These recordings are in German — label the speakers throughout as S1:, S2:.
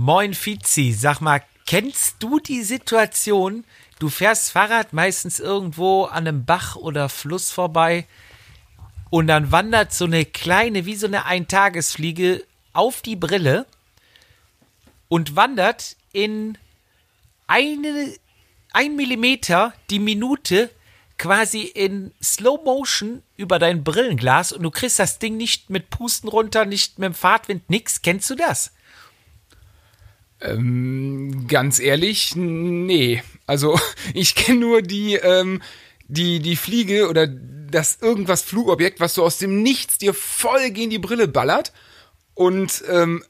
S1: Moin Fizi, sag mal, kennst du die Situation, du fährst Fahrrad meistens irgendwo an einem Bach oder Fluss vorbei und dann wandert so eine kleine, wie so eine Eintagesfliege auf die Brille und wandert in eine, ein Millimeter die Minute quasi in Slow Motion über dein Brillenglas und du kriegst das Ding nicht mit Pusten runter, nicht mit dem Fahrtwind, nix. Kennst du das?
S2: Ähm, ganz ehrlich, nee. Also ich kenne nur die, ähm, die, die Fliege oder das irgendwas Flugobjekt, was so aus dem Nichts dir voll gegen die Brille ballert und ähm,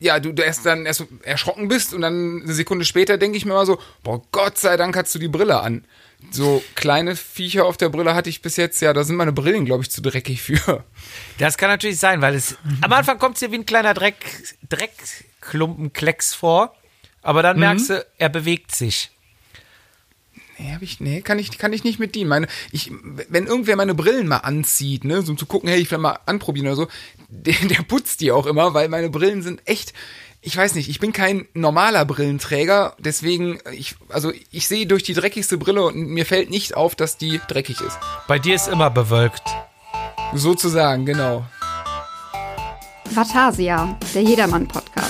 S2: ja, du, du erst dann erst erschrocken bist und dann eine Sekunde später denke ich mir mal so, boah, Gott sei Dank hast du die Brille an. So kleine Viecher auf der Brille hatte ich bis jetzt, ja, da sind meine Brillen, glaube ich, zu dreckig für.
S1: Das kann natürlich sein, weil es am Anfang kommt es dir wie ein kleiner Dreck, Dreckklumpenklecks vor, aber dann merkst du, er bewegt sich.
S2: Nee, hab ich, nee, kann ich, kann ich nicht mit dienen. Meine, ich, wenn irgendwer meine Brillen mal anzieht, ne, so um zu gucken, hey, ich will mal anprobieren oder so, der, der putzt die auch immer, weil meine Brillen sind echt, ich weiß nicht, ich bin kein normaler Brillenträger, deswegen, ich, also ich sehe durch die dreckigste Brille und mir fällt nicht auf, dass die dreckig ist.
S1: Bei dir ist immer bewölkt.
S2: Sozusagen, genau.
S3: Vatasia, der Jedermann-Podcast.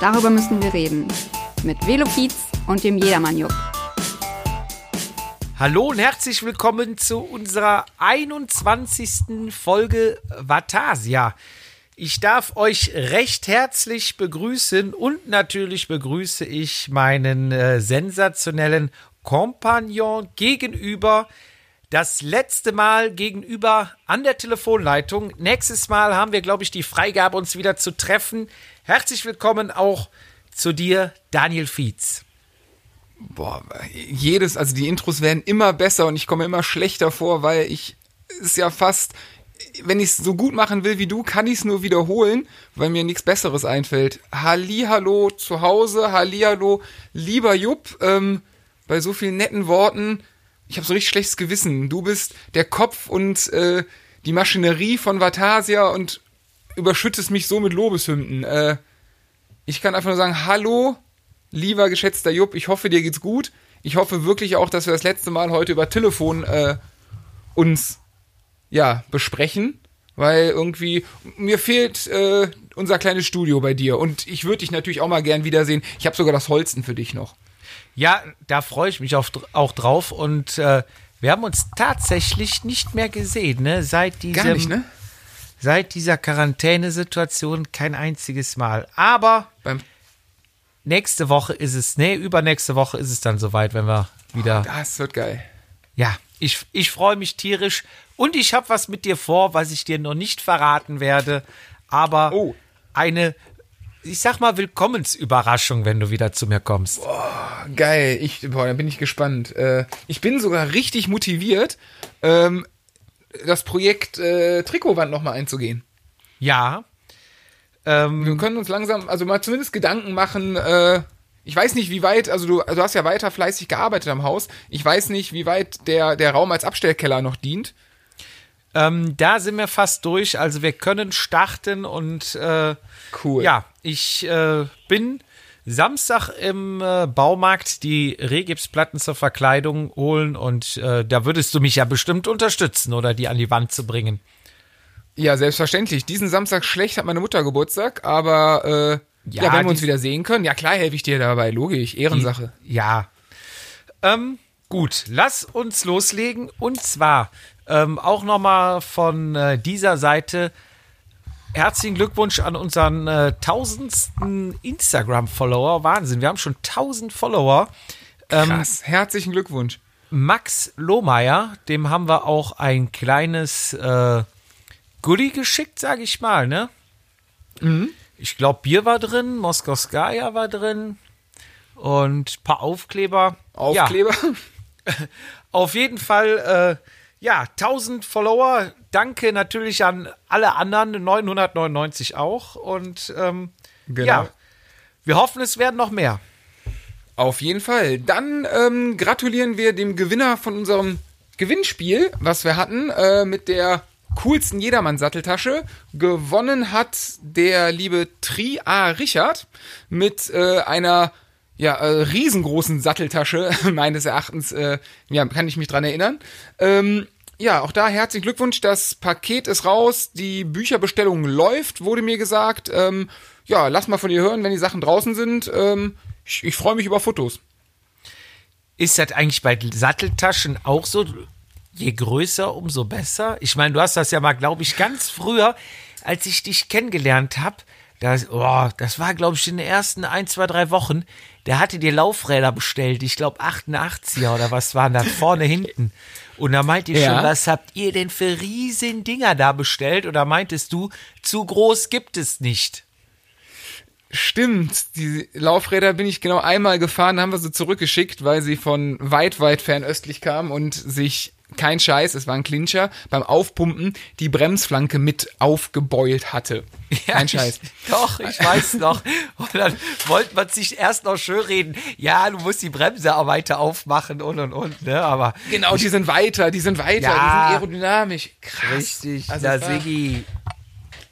S3: Darüber müssen wir reden. Mit Velopiz und dem Jedermann-Jupp.
S1: Hallo und herzlich willkommen zu unserer 21. Folge Vatasia. Ich darf euch recht herzlich begrüßen und natürlich begrüße ich meinen äh, sensationellen Kompagnon gegenüber. Das letzte Mal gegenüber an der Telefonleitung. Nächstes Mal haben wir, glaube ich, die Freigabe, uns wieder zu treffen. Herzlich willkommen auch zu dir, Daniel Fietz.
S2: Boah, jedes, also die Intros werden immer besser und ich komme immer schlechter vor, weil ich ist ja fast, wenn ich es so gut machen will wie du, kann ich es nur wiederholen, weil mir nichts Besseres einfällt. Hallihallo zu Hause, Hallihallo, lieber Jupp, ähm, bei so vielen netten Worten, ich habe so richtig schlechtes Gewissen. Du bist der Kopf und äh, die Maschinerie von Vatasia und überschüttest mich so mit Lobeshymnen. Äh, ich kann einfach nur sagen, hallo, lieber geschätzter Jupp, ich hoffe, dir geht's gut. Ich hoffe wirklich auch, dass wir das letzte Mal heute über Telefon äh, uns ja besprechen, weil irgendwie mir fehlt äh, unser kleines Studio bei dir und ich würde dich natürlich auch mal gern wiedersehen. Ich habe sogar das Holzen für dich noch.
S1: Ja, da freue ich mich auf, auch drauf und äh, wir haben uns tatsächlich nicht mehr gesehen, ne? Seit diesem,
S2: Gar nicht, ne?
S1: Seit dieser Quarantänesituation kein einziges Mal. Aber
S2: Beim
S1: nächste Woche ist es, nee, übernächste Woche ist es dann soweit, wenn wir wieder.
S2: das wird geil.
S1: Ja, ich, ich freue mich tierisch und ich habe was mit dir vor, was ich dir noch nicht verraten werde. Aber
S2: Oh.
S1: eine, ich sag mal, Willkommensüberraschung, wenn du wieder zu mir kommst.
S2: Geil, ich, boah, da bin ich gespannt. Äh, ich bin sogar richtig motiviert, ähm, das Projekt äh, Trikotwand nochmal einzugehen.
S1: Ja. Ähm,
S2: Wir können uns langsam, also mal zumindest Gedanken machen, äh, ich weiß nicht, wie weit, also du, du hast ja weiter fleißig gearbeitet am Haus. Ich weiß nicht, wie weit der, der Raum als Abstellkeller noch dient.
S1: Ähm, da sind wir fast durch. Also wir können starten und äh,
S2: Cool.
S1: ja, ich äh, bin Samstag im äh, Baumarkt die Regipsplatten zur Verkleidung holen und äh, da würdest du mich ja bestimmt unterstützen oder die an die Wand zu bringen.
S2: Ja, selbstverständlich. Diesen Samstag schlecht hat meine Mutter Geburtstag, aber äh, ja,
S1: Ja,
S2: wenn wir uns
S1: die-
S2: wieder sehen können, ja klar helfe ich dir dabei, logisch, Ehrensache.
S1: Ja. Ähm, gut, lass uns loslegen. Und zwar ähm, auch nochmal von äh, dieser Seite herzlichen Glückwunsch an unseren äh, tausendsten Instagram-Follower. Wahnsinn, wir haben schon tausend Follower. Ähm,
S2: Krass, herzlichen Glückwunsch.
S1: Max Lohmeier, dem haben wir auch ein kleines äh, Goodie geschickt, sage ich mal, ne? Ich glaube, Bier war drin, Moskowskaja war drin und ein paar Aufkleber. Ja,
S2: Aufkleber.
S1: auf jeden Fall, äh, ja, 1000 Follower. Danke natürlich an alle anderen, 999 auch. Und ähm,
S2: Genau.
S1: ja, wir hoffen, es werden noch mehr.
S2: Auf jeden Fall. Dann ähm, gratulieren wir dem Gewinner von unserem Gewinnspiel, was wir hatten, äh, mit der coolsten Jedermann-Satteltasche. Gewonnen hat der liebe Tri A. Richard mit äh, einer ja, äh, riesengroßen Satteltasche, meines Erachtens, äh, ja, kann ich mich dran erinnern. Ähm, ja, auch da herzlichen Glückwunsch. Das Paket ist raus, die Bücherbestellung läuft, wurde mir gesagt. Ähm, ja, lass mal von dir hören, wenn die Sachen draußen sind. Ähm, ich ich freue mich über Fotos.
S1: Ist das eigentlich bei Satteltaschen auch so? Je größer, umso besser? Ich meine, du hast das ja mal, glaube ich, ganz früher, als ich dich kennengelernt habe, das, oh, das war, glaube ich, in den ersten ein, zwei, drei Wochen, der hatte dir Laufräder bestellt, ich glaube 88er oder was waren das, vorne, hinten. Und da meinte ich
S2: Ja.
S1: schon, was habt ihr denn für riesen Dinger da bestellt? Oder meintest du, zu groß gibt es nicht?
S2: Stimmt, die Laufräder bin ich genau einmal gefahren, haben wir sie zurückgeschickt, weil sie von weit, weit fernöstlich kamen und sich, kein Scheiß, es war ein Clincher, beim Aufpumpen die Bremsflanke mit aufgebeult hatte. Kein Scheiß.
S1: Ich, doch, ich weiß noch. Und dann wollte man sich erst noch schön reden. Ja, du musst die Bremse auch weiter aufmachen und und und, ne? Aber
S2: Genau, die sind weiter, die sind weiter,
S1: Ja.
S2: die sind aerodynamisch. Krass.
S1: richtig,
S2: Also war-
S1: Siggi.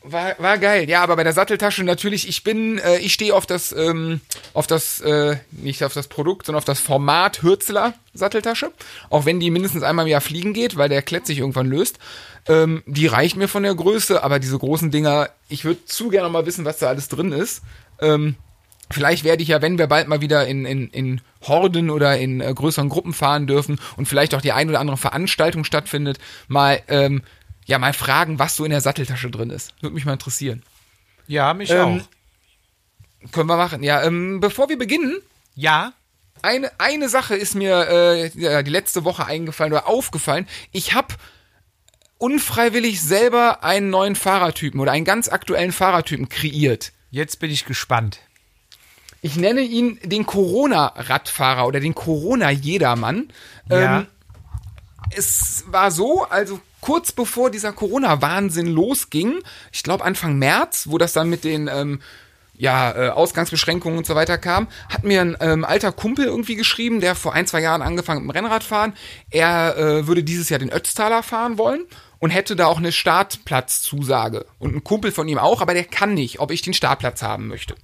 S2: War, war geil, ja, aber bei der Satteltasche natürlich, ich bin, äh, ich stehe auf das, ähm, auf das, äh, nicht auf das Produkt, sondern auf das Format Hürzler Satteltasche. Auch wenn die mindestens einmal im Jahr fliegen geht, weil der Klett sich irgendwann löst. Ähm, die reicht mir von der Größe, aber diese großen Dinger, ich würde zu gerne mal wissen, was da alles drin ist. Ähm, Vielleicht werde ich ja, wenn wir bald mal wieder in, in, in Horden oder in äh, größeren Gruppen fahren dürfen und vielleicht auch die ein oder andere Veranstaltung stattfindet, mal, ähm, ja, mal fragen, was so in der Satteltasche drin ist. Würde mich mal interessieren.
S1: Ja, mich
S2: Ähm,
S1: auch.
S2: Können wir machen. Ja, ähm, bevor wir beginnen,
S1: Ja,
S2: eine, eine Sache ist mir äh, die letzte Woche eingefallen oder aufgefallen. Ich habe unfreiwillig selber einen neuen Fahrertypen oder einen ganz aktuellen Fahrertypen kreiert.
S1: jetzt bin ich gespannt.
S2: Ich nenne ihn den Corona-Radfahrer oder den Corona-Jedermann.
S1: Ja.
S2: Ähm, es war so, also kurz bevor dieser Corona-Wahnsinn losging, ich glaube Anfang März, wo das dann mit den ähm, ja, äh, Ausgangsbeschränkungen und so weiter kam, hat mir ein ähm, alter Kumpel irgendwie geschrieben, der vor ein, zwei Jahren angefangen mit dem Rennradfahren. Er äh, würde dieses Jahr den Ötztaler fahren wollen und hätte da auch eine Startplatzzusage. Und ein Kumpel von ihm auch, aber der kann nicht, ob ich den Startplatz haben möchte.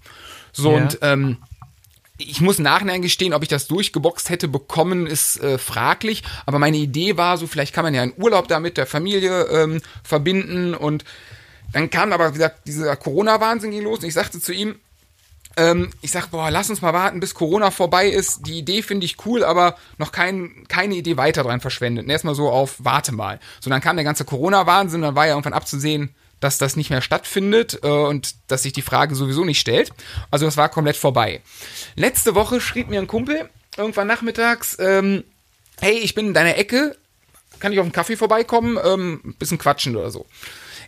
S2: So,
S1: Ja.
S2: und ähm, ich muss im Nachhinein gestehen, ob ich das durchgeboxt hätte bekommen, ist äh, fraglich. Aber meine Idee war so, vielleicht kann man ja einen Urlaub da mit der Familie ähm, verbinden. Und dann kam aber, wie gesagt, dieser Corona-Wahnsinn ging los. Und ich sagte zu ihm, ähm, ich sag, boah, lass uns mal warten, bis Corona vorbei ist. Die Idee finde ich cool, aber noch kein, keine Idee weiter dran verschwendet. Erstmal so auf, warte mal. So, dann kam der ganze Corona-Wahnsinn, dann war ja irgendwann abzusehen, dass das nicht mehr stattfindet äh, und dass sich die Frage sowieso nicht stellt. Also das war komplett vorbei. Letzte Woche schrieb mir ein Kumpel, irgendwann nachmittags, ähm, hey, ich bin in deiner Ecke, kann ich auf einen Kaffee vorbeikommen, ähm, bisschen quatschen oder so.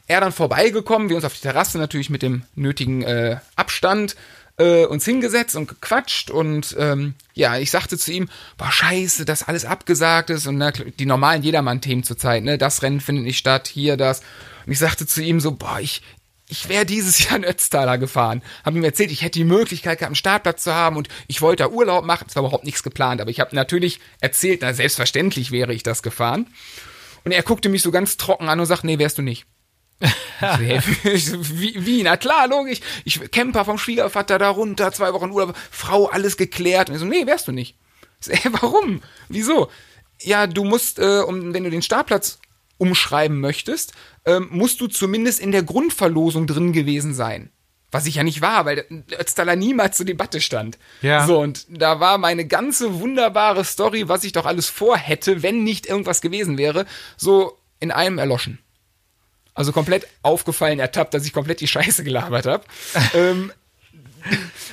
S2: Er dann vorbeigekommen, wir uns auf die Terrasse natürlich mit dem nötigen äh, Abstand äh, uns hingesetzt und gequatscht und ähm, ja, ich sagte zu ihm, boah, scheiße, dass alles abgesagt ist und na, die normalen Jedermann-Themen zurzeit, ne, das Rennen findet nicht statt, hier, das. Und ich sagte zu ihm so, boah, ich, ich wäre dieses Jahr in Ötztaler gefahren. Habe ihm erzählt, ich hätte die Möglichkeit gehabt, einen Startplatz zu haben und ich wollte da Urlaub machen. Es war überhaupt nichts geplant, aber ich habe natürlich erzählt, na selbstverständlich wäre ich das gefahren. Und er guckte mich so ganz trocken an und sagt, nee, wärst du nicht. Wie, wie, na klar, logisch. Ich Camper vom Schwiegervater da runter, zwei Wochen Urlaub, Frau, alles geklärt. Und ich so, nee, wärst du nicht. Ich so, hä, warum? Wieso? Ja, du musst, äh, um, wenn du den Startplatz umschreiben möchtest, ähm, musst du zumindest in der Grundverlosung drin gewesen sein. Was ich ja nicht war, weil der Ötztaler niemals zur Debatte stand.
S1: Ja.
S2: So, und da war meine ganze wunderbare Story, was ich doch alles vorhätte, wenn nicht irgendwas gewesen wäre, so in einem erloschen. Also komplett aufgefallen, ertappt, dass ich komplett die Scheiße gelabert habe. ähm,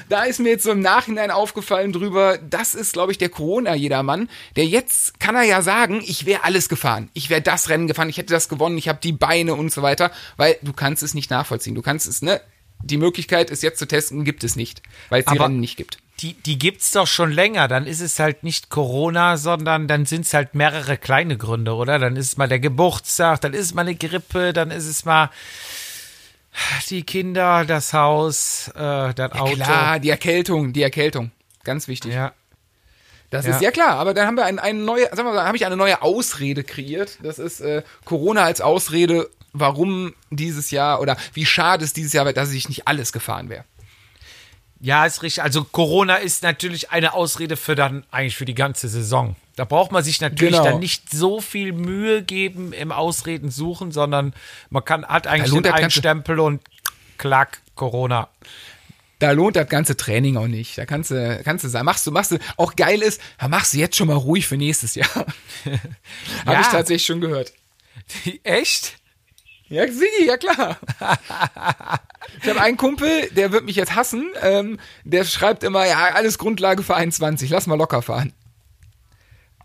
S2: da ist mir jetzt so im Nachhinein aufgefallen drüber, das ist, glaube ich, der Corona-Jedermann, der jetzt kann er ja sagen, ich wäre alles gefahren. Ich wäre das Rennen gefahren, ich hätte das gewonnen, ich habe die Beine und so weiter, weil du kannst es nicht nachvollziehen. Du kannst es, ne? Die Möglichkeit, es jetzt zu testen, gibt es nicht, weil es die
S1: Aber-
S2: Rennen nicht gibt.
S1: Die, die gibt's doch schon länger. Dann ist es halt nicht Corona, sondern dann sind's halt mehrere kleine Gründe, oder? Dann ist es mal der Geburtstag, dann ist es mal eine Grippe, dann ist es mal die Kinder, das Haus, äh, das Auto.
S2: Klar, die Erkältung, die Erkältung. Ganz wichtig.
S1: Ja.
S2: Das
S1: Ja.
S2: ist ja klar, aber dann haben wir ein, eine neue, sagen wir mal, habe ich eine neue Ausrede kreiert. Das ist äh, Corona als Ausrede warum dieses Jahr oder wie schade es dieses Jahr wäre, dass ich nicht alles gefahren wäre.
S1: Ja, ist richtig. Also Corona ist natürlich eine Ausrede für dann eigentlich für die ganze Saison. Da braucht man sich natürlich
S2: Genau.
S1: dann nicht so viel Mühe geben im Ausreden suchen, sondern man kann hat eigentlich den einen Stempel und klack Corona.
S2: Da lohnt das ganze Training auch nicht. Da kannst du, kannst du sagen, machst du, machst du, auch geil ist, da machst du jetzt schon mal ruhig für nächstes Jahr. Habe
S1: Ja.
S2: ich tatsächlich schon gehört.
S1: Echt?
S2: Ja, Sigi, ja klar. Ich habe einen Kumpel, der wird mich jetzt hassen. Ähm, der schreibt immer, ja, alles Grundlage für 21, lass mal locker fahren.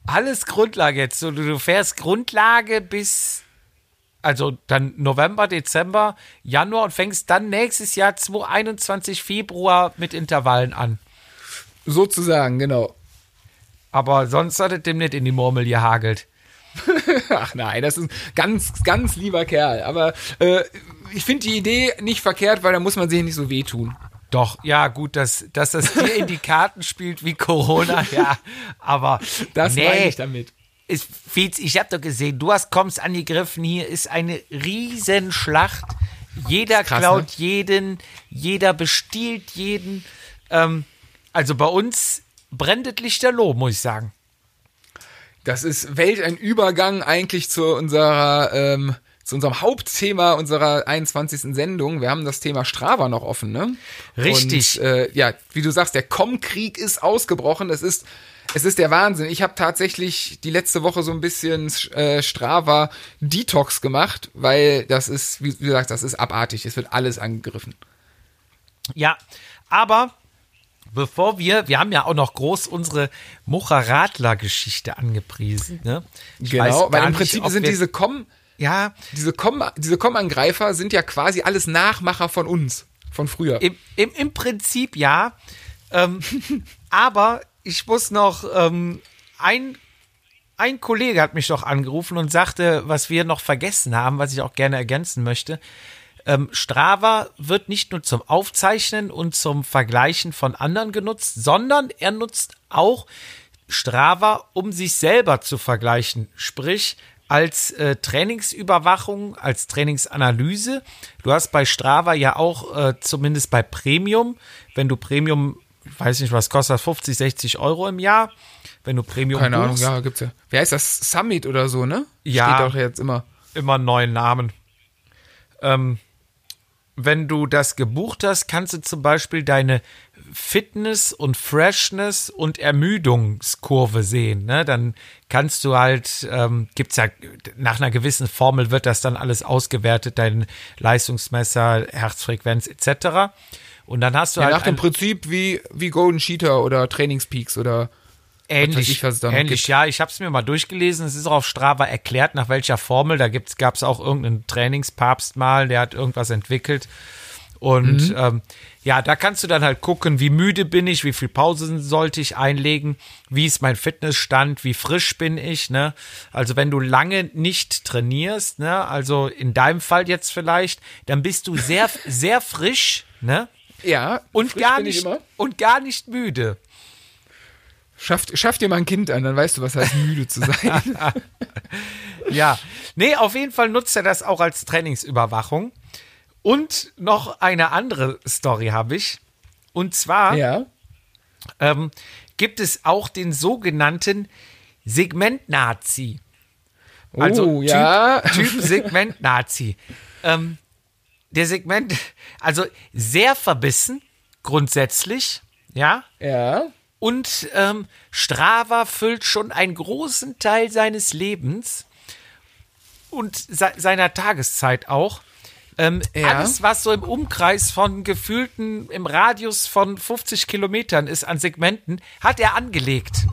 S1: Alles Grundlage jetzt. So, du, du fährst Grundlage bis also dann November, Dezember, Januar und fängst dann nächstes Jahr 2021 Februar mit Intervallen an.
S2: Sozusagen, genau.
S1: Aber sonst hat es dem nicht in die Murmel gehagelt.
S2: Ach nein, das ist ein ganz, ganz lieber Kerl. Aber äh, ich finde die Idee nicht verkehrt, weil da muss man sich nicht so wehtun.
S1: Doch, ja, gut, dass, dass das dir in die Karten spielt wie Corona, ja. Aber
S2: Das
S1: nee,
S2: meine ich damit.
S1: ist, Fietz, ich hab doch gesehen, du hast kommst angegriffen, hier ist eine Riesenschlacht. Jeder
S2: krass,
S1: klaut
S2: ne?
S1: jeden, jeder bestiehlt jeden. Ähm, also bei uns brennt es lichterloh, muss ich sagen.
S2: Das ist Welt ein Übergang eigentlich zu unserer, ähm, zu unserem Hauptthema unserer 21. Sendung. Wir haben das Thema Strava noch offen, ne?
S1: Richtig.
S2: Und, äh, ja, wie du sagst, der Com-Krieg ist ausgebrochen. Es ist, es ist der Wahnsinn. Ich habe tatsächlich die letzte Woche so ein bisschen äh, Strava Detox gemacht, weil das ist, wie, wie gesagt, das ist abartig. Es wird alles angegriffen.
S1: Ja, aber bevor wir, wir haben ja auch noch groß unsere Mucher-Radler-Geschichte angepriesen. Ne?
S2: Genau, weil im
S1: nicht,
S2: Prinzip
S1: ob
S2: sind diese Com,
S1: ja,
S2: diese Com, diese Com-Angreifer sind ja quasi alles Nachmacher von uns, von früher.
S1: Im, im, Im Prinzip ja. Ähm, aber ich muss noch, ähm, ein, ein Kollege hat mich doch angerufen und sagte, was wir noch vergessen haben, was ich auch gerne ergänzen möchte. Ähm, Strava wird nicht nur zum Aufzeichnen und zum Vergleichen von anderen genutzt, sondern er nutzt auch Strava, um sich selber zu vergleichen. Sprich, als äh, Trainingsüberwachung, als Trainingsanalyse. Du hast bei Strava ja auch, äh, zumindest bei Premium, wenn du Premium, ich weiß nicht, was kostet, das, 50, 60 Euro im Jahr. Wenn du Premium
S2: Keine Ahnung,
S1: buchst,
S2: ja, gibt's ja. Wer heißt das? Summit oder so, ne?
S1: Ja.
S2: Steht doch jetzt immer.
S1: immer einen neuen Namen. Ähm, wenn du das gebucht hast, kannst du zum Beispiel deine Fitness und Freshness und Ermüdungskurve sehen. Ne? Dann kannst du halt, ähm, gibt's ja, nach einer gewissen Formel wird das dann alles ausgewertet, dein Leistungsmesser, Herzfrequenz etc. Und dann hast du
S2: Ja,
S1: halt
S2: nach dem Prinzip wie, wie Golden Cheater oder Trainingspeaks oder
S1: Ähnlich,
S2: ich, was
S1: ähnlich
S2: gibt.
S1: ja. Ich habe es mir mal durchgelesen. Es ist auch auf Strava erklärt, nach welcher Formel. Da gab es auch irgendeinen Trainingspapst mal, der hat irgendwas entwickelt. Und
S2: Mhm.
S1: ähm, ja, da kannst du dann halt gucken, wie müde bin ich, wie viel Pausen sollte ich einlegen, wie ist mein Fitnessstand, wie frisch bin ich, ne? Also wenn du lange nicht trainierst, ne, also in deinem Fall jetzt vielleicht, dann bist du sehr, sehr frisch, ne?
S2: Ja,
S1: Und gar nicht, und gar nicht müde.
S2: Schaff, schaff dir mal ein Kind an, dann weißt du, was heißt müde zu sein.
S1: Ja, nee, auf jeden Fall nutzt er das auch als Trainingsüberwachung. Und noch eine andere Story habe ich. Und zwar
S2: ja.
S1: ähm, gibt es auch den sogenannten Segment-Nazi. Also
S2: oh, ja.
S1: Typ, Typ Segment-Nazi. ähm, der Segment, also sehr verbissen, grundsätzlich, ja.
S2: Ja.
S1: Und ähm, Strava füllt schon einen großen Teil seines Lebens und se seiner Tageszeit auch. Ähm,
S2: Ja.
S1: Alles, was so im Umkreis von gefühlten, im Radius von 50 Kilometern ist an Segmenten, hat er angelegt.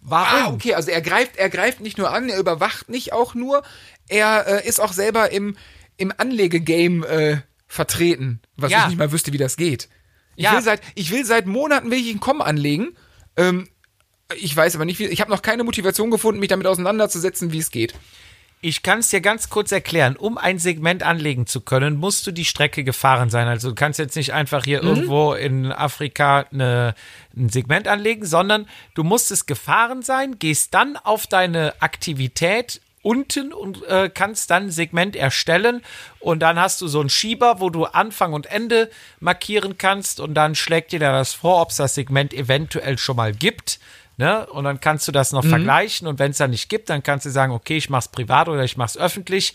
S1: Warum?
S2: Ah, okay, also er greift, er greift nicht nur an, er überwacht nicht auch nur, er äh, ist auch selber im, im Anlegegame äh, vertreten, was
S1: Ja.
S2: ich nicht mal wüsste, wie das geht. Ich,
S1: Ja.
S2: will seit, ich will seit Monaten will ich einen Com anlegen. Ähm, ich weiß aber nicht, wie. Ich habe noch keine Motivation gefunden, mich damit auseinanderzusetzen, wie es geht.
S1: Ich kann es dir ganz kurz erklären. Um ein Segment anlegen zu können, musst du die Strecke gefahren sein. Also du kannst jetzt nicht einfach hier irgendwo in Afrika eine, ein Segment anlegen, sondern du musst es gefahren sein, gehst dann auf deine Aktivität unten und äh, kannst dann ein Segment erstellen und dann hast du so einen Schieber, wo du Anfang und Ende markieren kannst und dann schlägt dir das vor, ob es das Segment eventuell schon mal gibt. Ne? Und dann kannst du das noch vergleichen und wenn es dann nicht gibt, dann kannst du sagen, okay, ich mach's privat oder ich mach's öffentlich.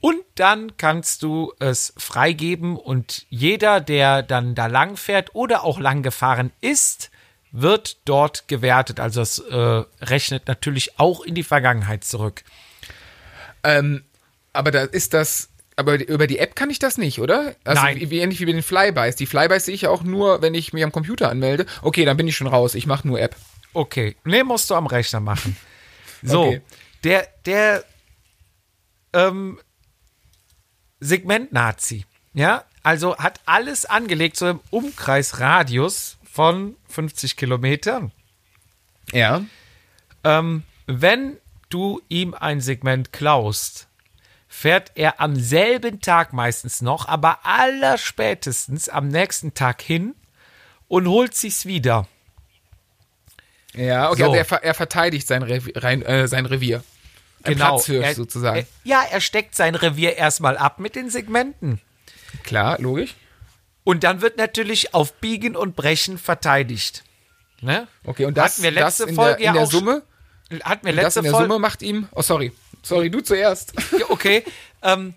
S1: Und dann kannst du es freigeben und jeder, der dann da lang fährt oder auch lang gefahren ist, wird dort gewertet. Also es äh, rechnet natürlich auch in die Vergangenheit zurück.
S2: Ähm, aber da ist das. Aber über die App kann ich das nicht, oder? Also
S1: Nein.
S2: Wie, ähnlich wie bei den Flybys. Die Flybys sehe ich ja auch nur, wenn ich mich am Computer anmelde. Okay, dann bin ich schon raus. Ich mache nur App.
S1: Okay, nee, musst du am Rechner machen. So,
S2: Okay.
S1: der, der ähm, Segment-Nazi, ja, also hat alles angelegt, so im Umkreisradius von 50 Kilometern.
S2: Ja.
S1: Ähm, wenn du ihm ein Segment klaust, fährt er am selben Tag meistens noch, aber allerspätestens am nächsten Tag hin und holt sich's wieder.
S2: Ja, okay,
S1: So.
S2: also er, er verteidigt sein, Revi rein, äh, sein Revier. Ein Platzhirsch
S1: Er-
S2: sozusagen.
S1: Er, ja, er steckt sein Revier erstmal ab mit den Segmenten.
S2: Klar, logisch.
S1: Und dann wird natürlich auf Biegen und Brechen verteidigt. Ne?
S2: Okay, und das,
S1: Hatten wir letzte
S2: das in
S1: Folge
S2: der, in
S1: ja
S2: der
S1: auch
S2: Summe,
S1: Hatten wir
S2: das
S1: letzte
S2: in der
S1: Folge.
S2: Summe macht ihm, oh sorry, sorry, du zuerst.
S1: Ja, okay. ähm,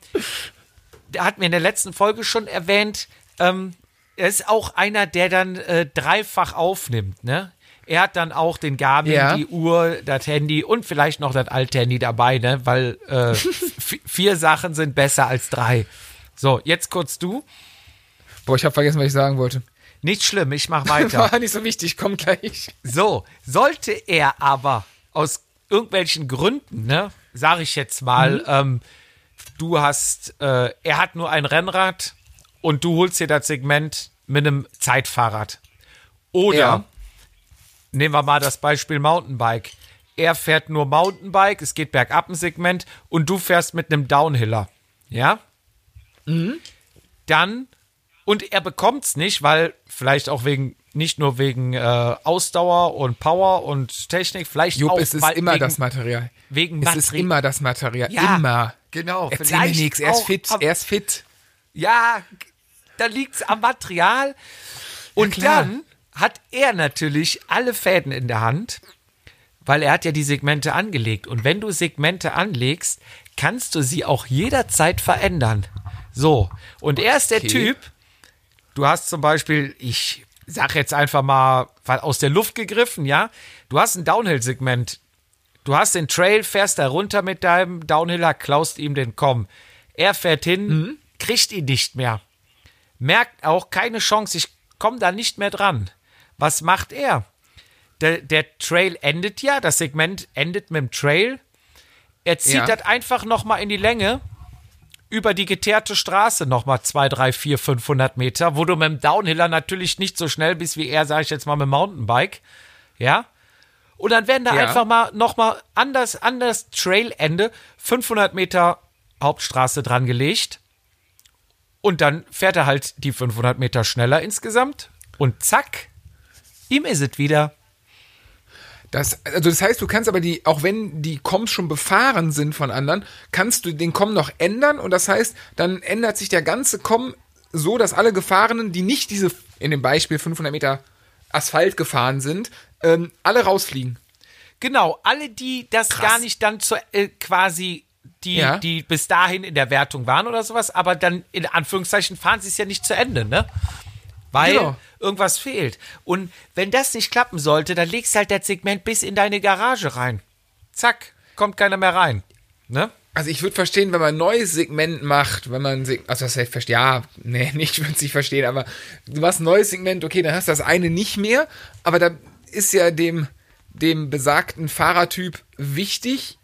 S1: da hatten wir in der letzten Folge schon erwähnt, ähm, er ist auch einer, der dann äh, dreifach aufnimmt, ne? Er hat dann auch den Garmin,
S2: Ja.
S1: die Uhr, das Handy und vielleicht noch das alte Handy dabei, ne? Weil äh, vier Sachen sind besser als drei. So, jetzt kurz du.
S2: Boah, ich habe vergessen, was ich sagen wollte.
S1: Nicht schlimm, ich mach weiter.
S2: War nicht so wichtig, komm gleich.
S1: So, sollte er aber aus irgendwelchen Gründen, ne, sag ich jetzt mal, ähm, du hast, äh, er hat nur ein Rennrad und du holst dir das Segment mit einem Zeitfahrrad. Oder
S2: Ja.
S1: nehmen wir mal das Beispiel Mountainbike. Er fährt nur Mountainbike, es geht bergab ein Segment und du fährst mit einem Downhiller. Ja? Dann, und er bekommt's nicht, weil vielleicht auch wegen, nicht nur wegen äh, Ausdauer und Power und Technik, vielleicht
S2: Jupp,
S1: auch
S2: es ist immer
S1: wegen,
S2: das Material.
S1: wegen
S2: Es ist
S1: Materi-
S2: immer das Material.
S1: Ja,
S2: immer.
S1: genau.
S2: Erzähl mir nichts, er ist fit,
S1: am-
S2: er ist fit.
S1: Ja, da liegt's am Material. Und
S2: klar.
S1: dann hat er natürlich alle Fäden in der Hand, weil er hat ja die Segmente angelegt. Und wenn du Segmente anlegst, kannst du sie auch jederzeit verändern. So. Und er ist der
S2: Okay.
S1: Typ, du hast zum Beispiel, ich sag jetzt einfach mal aus der Luft gegriffen, ja. Du hast ein Downhill-Segment. Du hast den Trail, fährst da runter mit deinem Downhiller, klaust ihm den Komm. Er fährt hin, kriegt ihn nicht mehr. Merkt auch keine Chance, ich komme da nicht mehr dran. Was macht er? Der, der Trail endet ja, das Segment endet mit dem Trail. Er zieht
S2: Ja.
S1: das einfach nochmal in die Länge über die geteerte Straße nochmal 2, 3, 4, 500 Meter, wo du mit dem Downhiller natürlich nicht so schnell bist wie er, sage ich jetzt mal, mit dem Mountainbike. Ja? Und dann werden da
S2: Ja.
S1: einfach mal nochmal an das, an das Trailende 500 Meter Hauptstraße dran gelegt. Und dann fährt er halt die 500 Meter schneller insgesamt. Und zack, ihm ist es wieder.
S2: Das, also das heißt, du kannst aber die, auch wenn die Coms schon befahren sind von anderen, kannst du den Com noch ändern und das heißt, dann ändert sich der ganze Com so, dass alle Gefahrenen, die nicht diese, in dem Beispiel 500 Meter Asphalt gefahren sind, ähm, alle rausfliegen.
S1: Genau, alle, die das gar nicht dann zu, äh, quasi, die,
S2: Ja.
S1: die bis dahin in der Wertung waren oder sowas, aber dann in Anführungszeichen fahren sie es ja nicht zu Ende, ne? Weil
S2: Genau.
S1: irgendwas fehlt. Und wenn das nicht klappen sollte, dann legst halt das Segment bis in deine Garage rein. Zack, kommt keiner mehr rein. Ne?
S2: Also ich würde verstehen, wenn man ein neues Segment macht, wenn man, also das heißt, ja, nee, nicht würde ich verstehen, aber du machst ein neues Segment, okay, dann hast du das eine nicht mehr, aber da ist ja dem, dem besagten Fahrertyp wichtig,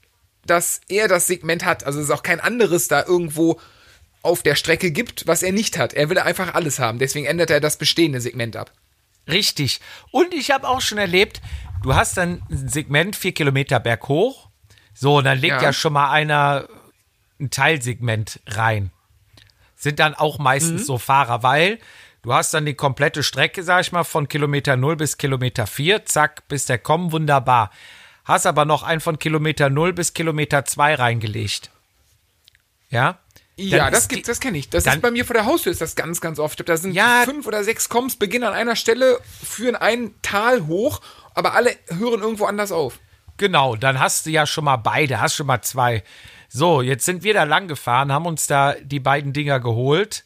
S2: dass er das Segment hat. Also es ist auch kein anderes da irgendwo auf der Strecke gibt, was er nicht hat. Er will einfach alles haben, deswegen ändert er das bestehende Segment ab.
S1: Richtig. Und ich habe auch schon erlebt, du hast dann ein Segment vier Kilometer berghoch. So, und dann legt ja,
S2: Ja.
S1: schon mal einer ein Teilsegment rein. Sind dann auch meistens so Fahrer, weil du hast dann die komplette Strecke, sag ich mal, von Kilometer 0 bis Kilometer 4, zack, bis der kommen, wunderbar. hast aber noch einen von Kilometer 0 bis Kilometer 2 reingelegt. Ja?
S2: Ja, das
S1: die-
S2: das kenne ich. Das ist bei mir vor der Haustür ist das ganz, ganz oft. Da sind
S1: Ja.
S2: fünf oder sechs Koms, beginnen an einer Stelle, führen ein Tal hoch, aber alle hören irgendwo anders auf.
S1: Genau, dann hast du ja schon mal beide, hast schon mal zwei. So, jetzt sind wir da lang gefahren, haben uns da die beiden Dinger geholt.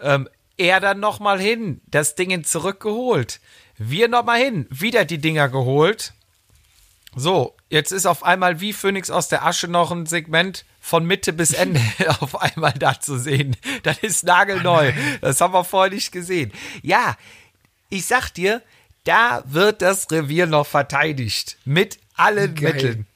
S1: Ähm, er dann noch mal hin, das Ding zurückgeholt. Wir noch mal hin, wieder die Dinger geholt. So, jetzt ist auf einmal wie Phoenix aus der Asche noch ein Segment von Mitte bis Ende auf einmal da zu sehen. Das ist nagelneu. das haben wir vorher nicht gesehen. Ja, ich sag dir, da wird das Revier noch verteidigt. Mit allen
S2: Geil.
S1: Mitteln.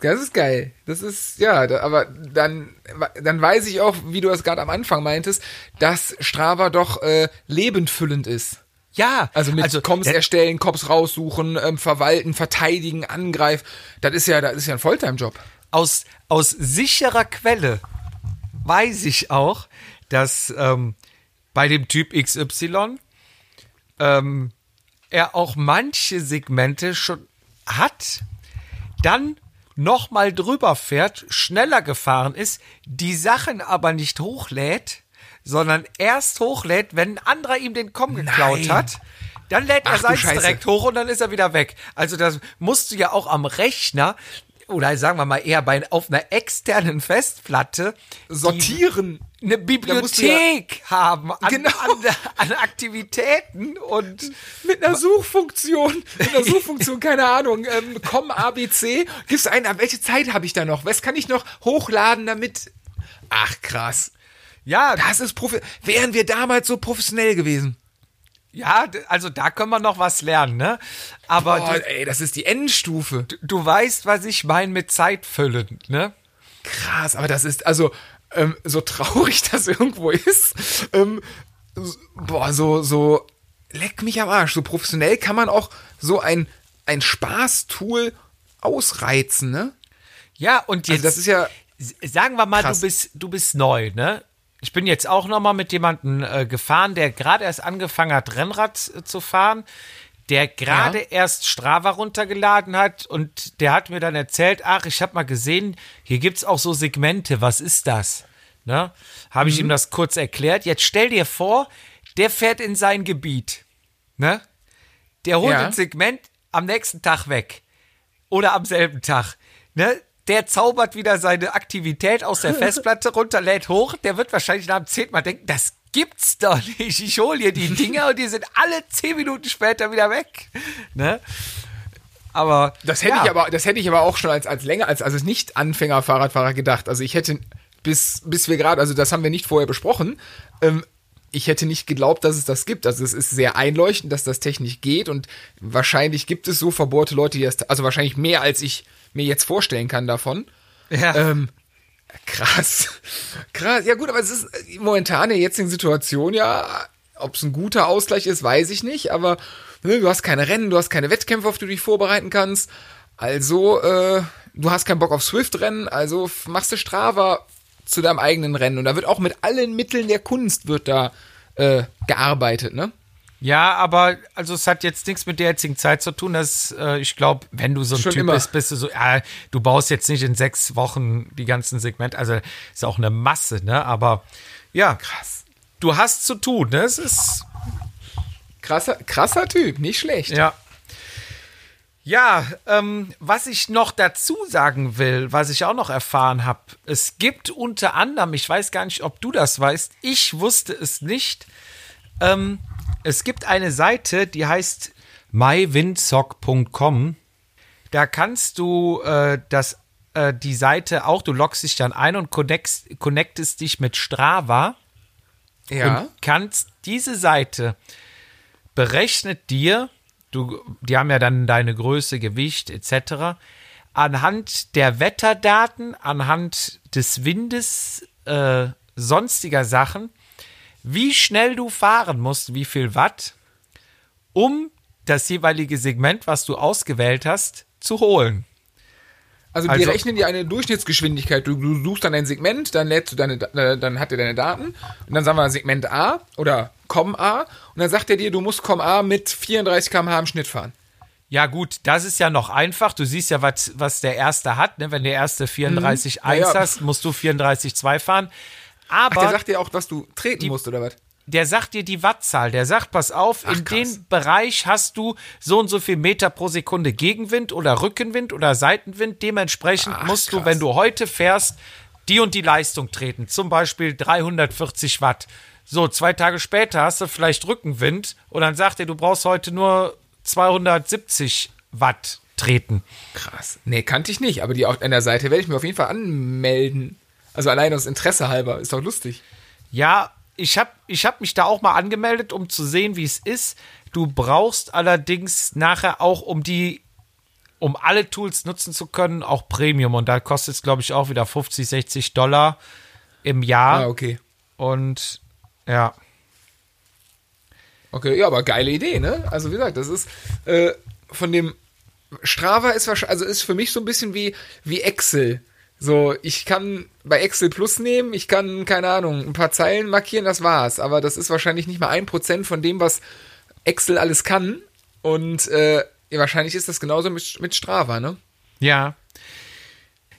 S2: Das ist geil. Das ist, ja, da, aber dann, dann weiß ich auch, wie du das gerade am Anfang meintest, dass Strava doch äh, lebendfüllend ist.
S1: Ja,
S2: Also mit Koms
S1: der-
S2: erstellen, Kops raussuchen, ähm, verwalten, verteidigen, angreifen. Das ist ja, das ist ja ein Volltime-Job.
S1: aus, aus sicherer Quelle weiß ich auch, dass ähm, bei dem Typ XY ähm, er auch manche Segmente schon hat, dann noch mal drüber fährt, schneller gefahren ist, die Sachen aber nicht hochlädt, sondern erst hochlädt, wenn ein anderer ihm den Com geklaut
S2: Nein.
S1: hat. Dann lädt er
S2: Ach
S1: seins direkt hoch und dann ist er wieder weg. Also das musst du ja auch am Rechner oder sagen wir mal eher bei, auf einer externen Festplatte
S2: Sortieren.
S1: eine
S2: du ja-
S1: Bibliothek haben an,
S2: Genau.
S1: an, an Aktivitäten und
S2: Mit einer Suchfunktion, mit einer Suchfunktion, keine Ahnung, ähm, komm ABC, gibst du ein, ab welche Zeit habe ich da noch? Was kann ich noch hochladen, damit. Ach krass.
S1: Ja,
S2: Das ist profi Wären wir damals so professionell gewesen.
S1: ja, also da können wir noch was lernen, ne? Aber
S2: Boah,
S1: du,
S2: ey, das ist die Endstufe.
S1: du weißt, was ich meine mit Zeit füllen, ne?
S2: Krass, aber das ist, also, ähm, so traurig das irgendwo ist, ähm, boah, so, so, leck mich am Arsch. So professionell kann man auch so ein, ein Spaßtool ausreizen, ne?
S1: Ja, und jetzt
S2: Also das ist ja,
S1: sagen wir mal,
S2: Krass.
S1: du bist, du bist neu, ne? Ich bin jetzt auch noch mal mit jemandem äh, gefahren, der gerade erst angefangen hat, Rennrad äh, zu fahren, der gerade
S2: Ja.
S1: erst Strava runtergeladen hat und der hat mir dann erzählt, ach, ich habe mal gesehen, hier gibt's auch so Segmente, was ist das? Ne? Habe
S2: Mhm.
S1: ich ihm das kurz erklärt. Jetzt stell dir vor, der fährt in sein Gebiet, ne? Der holt
S2: Ja.
S1: ein Segment am nächsten Tag weg oder am selben Tag. Ne? Der zaubert wieder seine Aktivität aus der Festplatte runter, lädt hoch. Der wird wahrscheinlich nach dem zehnten Mal denken, das gibt's doch nicht. Ich hole hier die Dinger und die sind alle zehn Minuten später wieder weg. Ne? Aber
S2: das hätte
S1: ja,
S2: ich aber, das hätte ich aber auch schon als, als länger, als, als nicht Anfänger-Fahrradfahrer gedacht. Also ich hätte, bis, bis wir gerade, also das haben wir nicht vorher besprochen, ähm, ich hätte nicht geglaubt, dass es das gibt. Also es ist sehr einleuchtend, dass das technisch geht und wahrscheinlich gibt es so verbohrte Leute, die das, also wahrscheinlich mehr als ich mir jetzt vorstellen kann davon.
S1: Ja.
S2: Ähm, krass. Krass. Ja gut, aber es ist äh, momentan in der jetzigen Situation ja, ob es ein guter Ausgleich ist, weiß ich nicht, aber ne, du hast keine Rennen, du hast keine Wettkämpfe, auf die du dich vorbereiten kannst. Also, äh, du hast keinen Bock auf Swift-Rennen, also machst du Strava zu deinem eigenen Rennen. Und da wird auch mit allen Mitteln der Kunst wird da äh, gearbeitet, ne?
S1: Ja, aber also es hat jetzt nichts mit der jetzigen Zeit zu tun. Dass, äh, ich glaube, wenn du so ein
S2: Schon
S1: Typ
S2: immer.
S1: bist, bist du so, ja, du baust jetzt nicht in sechs Wochen die ganzen Segmente. Also ist auch eine Masse, ne? Aber ja, krass. Du hast zu tun, ne? Es ist
S2: Krasser, krasser Typ, nicht schlecht.
S1: ja. Ja, ähm, was ich noch dazu sagen will, was ich auch noch erfahren habe, es gibt unter anderem, ich weiß gar nicht, ob du das weißt, ich wusste es nicht, ähm, es gibt eine Seite, die heißt mywindsock.com. Da kannst du äh, das, äh, die Seite auch, du loggst dich dann ein und connectst, connectest dich mit Strava
S2: Ja.
S1: und kannst diese Seite berechnet dir, du, die haben ja dann deine Größe, Gewicht etc., anhand der Wetterdaten, anhand des Windes, äh, sonstiger Sachen, wie schnell du fahren musst, wie viel Watt, um das jeweilige Segment, was du ausgewählt hast, zu holen.
S2: Also, die
S1: Also-
S2: rechnen dir eine Durchschnittsgeschwindigkeit. Du, du suchst dann ein Segment, dann lädst du deine, dann hat er deine Daten und dann sagen wir Segment A oder Com A und dann sagt er dir, du musst Com A mit 34 km/h im Schnitt fahren.
S1: Ja, gut, das ist ja noch einfach. Du siehst ja, was, was der erste hat. Ne? Wenn der erste 34,1
S2: Mhm. Ja, ja.
S1: hast, musst du 34,2 fahren. Aber
S2: Ach, der sagt dir auch, was du treten musst, oder was?
S1: der sagt dir die Wattzahl. Der sagt, pass auf,
S2: Ach,
S1: in
S2: krass.
S1: dem Bereich hast du so und so viel Meter pro Sekunde Gegenwind oder Rückenwind oder Seitenwind. Dementsprechend
S2: Ach,
S1: musst du,
S2: krass.
S1: wenn du heute fährst, die und die Leistung treten. Zum Beispiel 340 Watt. So, zwei Tage später hast du vielleicht Rückenwind und dann sagt er, du brauchst heute nur 270 Watt treten.
S2: Krass. Nee, kannte ich nicht, aber die auch an der Seite werde ich mir auf jeden Fall anmelden. Also allein aus Interesse halber. Ist doch lustig.
S1: Ja, ich habe ich hab mich da auch mal angemeldet, um zu sehen, wie es ist. Du brauchst allerdings nachher auch, um die, um alle Tools nutzen zu können, auch Premium. Und da kostet es, glaube ich, auch wieder 50, 60 Dollar im Jahr.
S2: Ah, okay.
S1: Und ja.
S2: Okay, ja, aber geile Idee, ne? Also wie gesagt, das ist äh, von dem Strava ist wahrscheinlich, also ist für mich so ein bisschen wie, wie Excel. So, ich kann bei Excel Plus nehmen, ich kann, keine Ahnung, ein paar Zeilen markieren, das war's. Aber das ist wahrscheinlich nicht mal ein Prozent von dem, was Excel alles kann. Und äh, ja, wahrscheinlich ist das genauso mit, mit Strava, ne?
S1: Ja.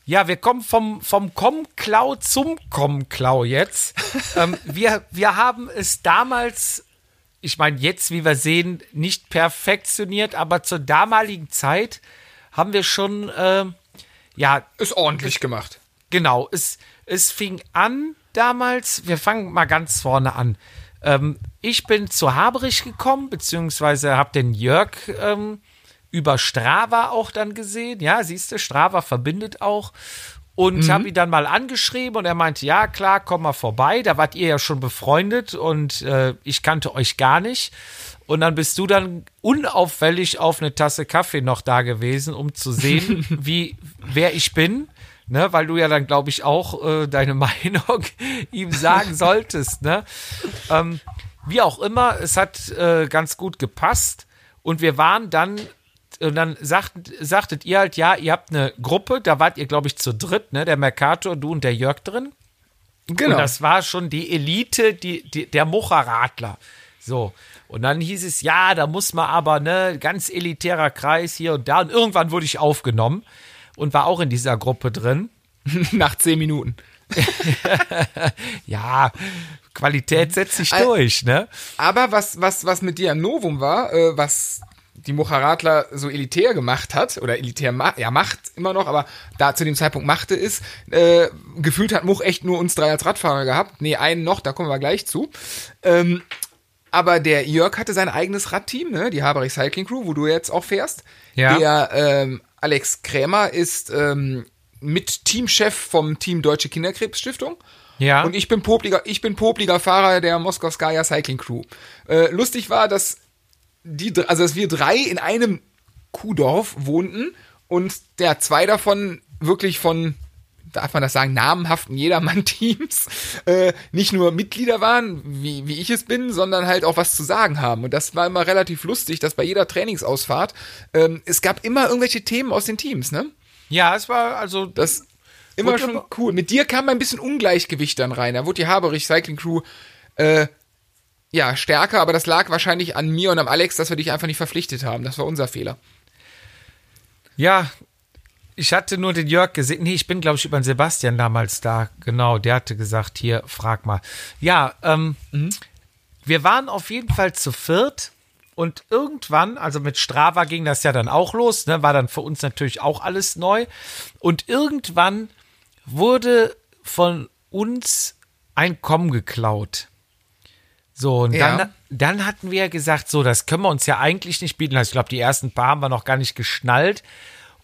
S1: Ja, wir kommen vom, vom Com-Klau zum Com-Klau jetzt. ähm, wir, wir haben es damals, ich meine, jetzt, wie wir sehen, nicht perfektioniert, aber zur damaligen Zeit haben wir schon, ähm, ja,
S2: Ist ordentlich gemacht.
S1: Genau, es, es fing an damals, wir fangen mal ganz vorne an. Ähm, ich bin zu Haberich gekommen, beziehungsweise habe den Jörg ähm, über Strava auch dann gesehen. Ja, siehst du, Strava verbindet auch. Und habe ihn dann mal angeschrieben und er meinte, ja klar, komm mal vorbei. Da wart ihr ja schon befreundet und äh, ich kannte euch gar nicht. Und dann bist du dann unauffällig auf eine Tasse Kaffee noch da gewesen, um zu sehen, wie wer ich bin. Ne, weil du ja dann, glaube ich, auch äh, deine Meinung ihm sagen solltest. Ne? Ähm, wie auch immer, es hat äh, ganz gut gepasst. Und wir waren dann, und dann sagt, sagtet ihr halt, ja, ihr habt eine Gruppe, da wart ihr, glaube ich, zu dritt, ne? Der Mercator, du und der Jörg drin.
S2: Genau.
S1: Und das war schon die Elite, die, die, der Mucherradler. So. Und dann hieß es, ja, da muss man aber, ne, ganz elitärer Kreis hier und da. Und irgendwann wurde ich aufgenommen und war auch in dieser Gruppe drin.
S2: Nach zehn Minuten.
S1: Ja, Qualität setzt sich durch, ne?
S2: Aber was, was, was mit dir ein Novum war, äh, was die Mocharadler so elitär gemacht hat, oder elitär ma ja, macht immer noch, aber da zu dem Zeitpunkt machte, ist, äh, gefühlt hat Much echt nur uns drei als Radfahrer gehabt. Nee, einen noch, da kommen wir gleich zu. Ähm, aber der Jörg hatte sein eigenes Radteam, ne? die Haberich Cycling Crew, wo du jetzt auch fährst.
S1: Ja.
S2: Der ähm, Alex Krämer ist ähm, mit Teamchef vom Team Deutsche Kinderkrebsstiftung.
S1: Ja.
S2: Und ich bin popliger, ich bin popliger Fahrer der Moskowskaja Cycling Crew. Äh, lustig war, dass die, also dass wir drei in einem Kuhdorf wohnten und der zwei davon wirklich von, darf man das sagen, namenhaften Jedermann-Teams äh, nicht nur Mitglieder waren, wie, wie ich es bin, sondern halt auch was zu sagen haben. Und das war immer relativ lustig, dass bei jeder Trainingsausfahrt ähm, es gab immer irgendwelche Themen aus den Teams, ne?
S1: Ja, es war also
S2: Das immer schon cool. Mit dir kam ein bisschen Ungleichgewicht dann rein. Da wurde die Haberich Cycling Crew äh, ja stärker, aber das lag wahrscheinlich an mir und am Alex, dass wir dich einfach nicht verpflichtet haben. Das war unser Fehler.
S1: Ja, ich hatte nur den Jörg gesehen. Nee, ich bin, glaube ich, über den Sebastian damals da. Genau, der hatte gesagt, hier, frag mal. Ja, ähm, wir waren auf jeden Fall zu viert. Und irgendwann, also mit Strava ging das ja dann auch los, ne, war dann für uns natürlich auch alles neu. Und irgendwann wurde von uns ein Com geklaut. So, und
S2: Ja.
S1: dann, dann hatten wir gesagt, so, das können wir uns ja eigentlich nicht bieten. Also ich glaube, die ersten paar haben wir noch gar nicht geschnallt.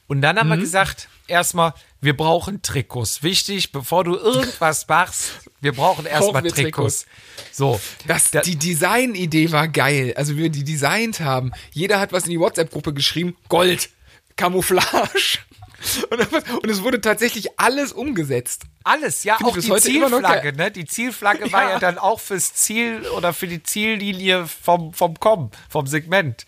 S1: Und dann
S2: Mhm.
S1: haben wir gesagt, erstmal, wir brauchen Trikots. Wichtig, bevor du irgendwas machst, wir brauchen erstmal
S2: wir
S1: Trikots. So,
S2: Das,
S1: Da-
S2: die Designidee war geil. Also wie wir die designt haben. Jeder hat was in die WhatsApp-Gruppe geschrieben. Gold. Camouflage. Und, und es wurde tatsächlich alles umgesetzt.
S1: alles, ja,
S2: Finde
S1: auch die Zielflagge, ne? Die Zielflagge war
S2: Ja.
S1: ja dann auch fürs Ziel oder für die Ziellinie vom, vom Com, vom Segment.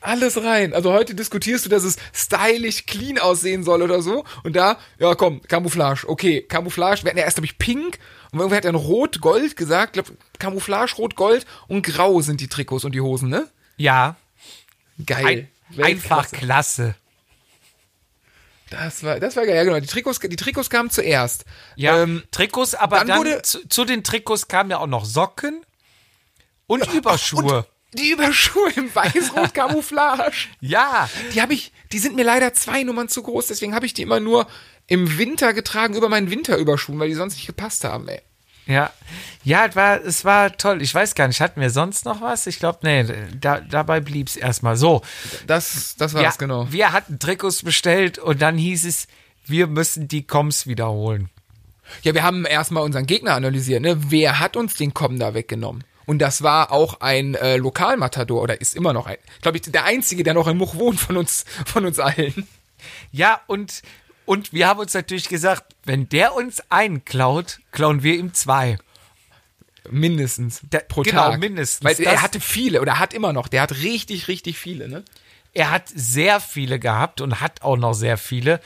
S2: Alles rein. Also heute diskutierst du, dass es stylisch clean aussehen soll oder so. Und da, ja komm, Camouflage. Okay, Camouflage. Wir hatten ja erst, glaube ich, pink. Und irgendwer hat dann rot-gold gesagt. Glaub, Camouflage, rot-gold und grau sind die Trikots und die Hosen, ne?
S1: Ja,
S2: Geil.
S1: Ein, Einfach klasse.
S2: Das war, das war geil, ja genau. Die Trikots, die Trikots kamen zuerst.
S1: Ja,
S2: Ähm,
S1: Trikots, aber
S2: dann
S1: dann,
S2: wurde-
S1: zu, zu den Trikots kamen ja auch noch Socken und Überschuhe.
S2: und die Überschuhe im weiß-rot Camouflage.
S1: ja,
S2: Die habe ich, die sind mir leider zwei Nummern zu groß, deswegen habe ich die immer nur im Winter getragen über meinen Winterüberschuhen, weil die sonst nicht gepasst haben, ey.
S1: Ja, ja, es war, es war toll. Ich weiß gar nicht, hatten wir sonst noch was? Ich glaube, nee, da, dabei blieb's erstmal so.
S2: Das, das war
S1: Ja,
S2: es genau.
S1: Wir hatten Trikots bestellt und dann hieß es, wir müssen die Coms wiederholen.
S2: Ja, wir haben erstmal unseren Gegner analysiert, ne? Wer hat uns den Com da weggenommen? Und das war auch ein äh, Lokalmatador oder ist immer noch ein, glaube ich, der einzige, der noch in Much wohnt von uns, von uns allen.
S1: Ja, und, und wir haben uns natürlich gesagt, wenn der uns einen klaut, klauen wir ihm zwei.
S2: Mindestens
S1: Da-
S2: pro
S1: genau,
S2: Tag.
S1: mindestens.
S2: Weil er hatte viele oder hat immer noch. Der hat richtig, richtig viele, ne?
S1: Er hat sehr viele gehabt und hat auch noch sehr viele.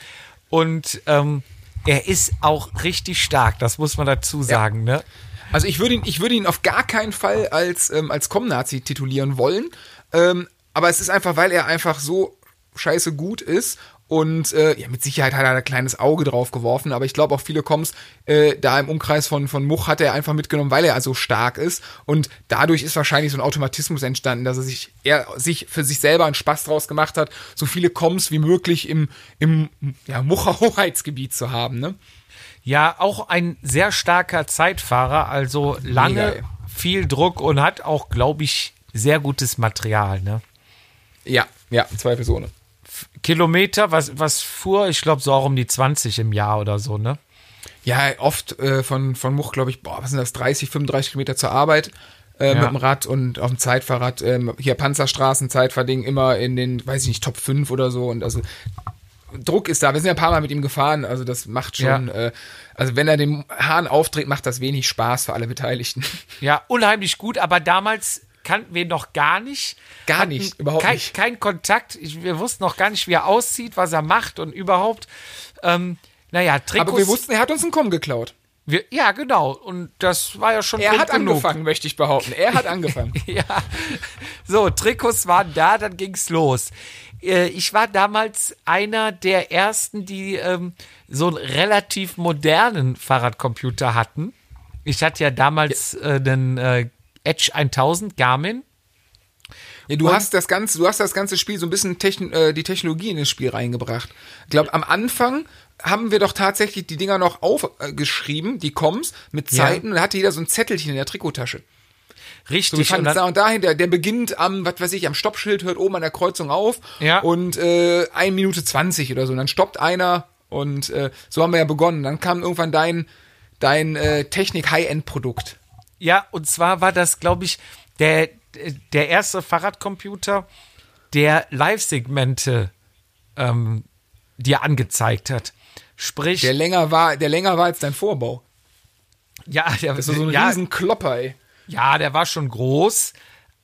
S1: Und ähm, er ist auch richtig stark, das muss man dazu sagen, ne?
S2: Also ich würde ihn, ich würde ihn auf gar keinen Fall als, ähm, als Com-Nazi titulieren wollen. Ähm, aber es ist einfach, weil er einfach so scheiße gut ist. Und äh, ja, mit Sicherheit hat er ein kleines Auge drauf geworfen, aber ich glaube auch viele Coms äh, da im Umkreis von, von Much hat er einfach mitgenommen, weil er so stark ist. Und dadurch ist wahrscheinlich so ein Automatismus entstanden, dass er sich, er sich für sich selber einen Spaß draus gemacht hat, so viele Coms wie möglich im, im ja, Mucher Hoheitsgebiet zu haben. Ne?
S1: Ja, auch ein sehr starker Zeitfahrer, also lange,
S2: Mega,
S1: viel Druck und hat auch, glaube ich, sehr gutes Material, ne?
S2: Ja, ja, zwei Personen.
S1: Kilometer, was, was fuhr? Ich glaube, so auch um die 20 im Jahr oder so, ne?
S2: Ja, oft äh, von, von Much, glaube ich, boah, was sind das, 30, 35 Kilometer zur Arbeit äh,
S1: Ja.
S2: mit dem Rad und auf dem Zeitfahrrad, ähm, hier Panzerstraßen, Zeitverding immer in den, weiß ich nicht, Top 5 oder so und also Druck ist da. Wir sind ja ein paar Mal mit ihm gefahren, also das macht schon,
S1: Ja.
S2: äh, also wenn er den Hahn aufdreht, macht das wenig Spaß für alle Beteiligten.
S1: Ja, unheimlich gut, aber damals kannten wir noch gar nicht.
S2: Gar nicht, überhaupt
S1: kein,
S2: nicht.
S1: Kein Kontakt. Ich, wir wussten noch gar nicht, wie er aussieht, was er macht und überhaupt. Ähm, naja, Trikots.
S2: Aber wir wussten, er hat uns einen Komm geklaut.
S1: wir, ja, genau. Und das war ja schon
S2: Er hat
S1: genug.
S2: angefangen, möchte ich behaupten. Er hat angefangen.
S1: Ja. So, Trikots waren da, dann ging's los. Äh, Ich war damals einer der ersten, die ähm, so einen relativ modernen Fahrradcomputer hatten. Ich hatte ja damals äh, den äh, Edge 1000 Garmin.
S2: Ja, du hast das ganze, du hast das ganze Spiel so ein bisschen Techn äh, die Technologie in das Spiel reingebracht. Ich glaube, am Anfang haben wir doch tatsächlich die Dinger noch aufgeschrieben, die Coms mit
S1: Ja.
S2: Zeiten. Und da hatte jeder so ein Zettelchen in der Trikottasche. So, wir
S1: Richtig. und
S2: fanden
S1: dann,
S2: da und dahin, der, der beginnt am, was weiß ich, am Stoppschild, hört oben an der Kreuzung auf.
S1: Ja.
S2: Und äh, 1 Minute 20 oder so. Und dann stoppt einer und äh, so haben wir ja begonnen. Dann kam irgendwann dein, dein äh, Technik-High-End-Produkt.
S1: Ja, und zwar war das, glaube ich, der, der erste Fahrradcomputer, der Live-Segmente ähm, dir angezeigt hat. Sprich,
S2: Der länger war, der länger war als dein Vorbau.
S1: ja, der,
S2: ist so ein
S1: ja,
S2: riesen Klopper, ey.
S1: Ja, der war schon groß,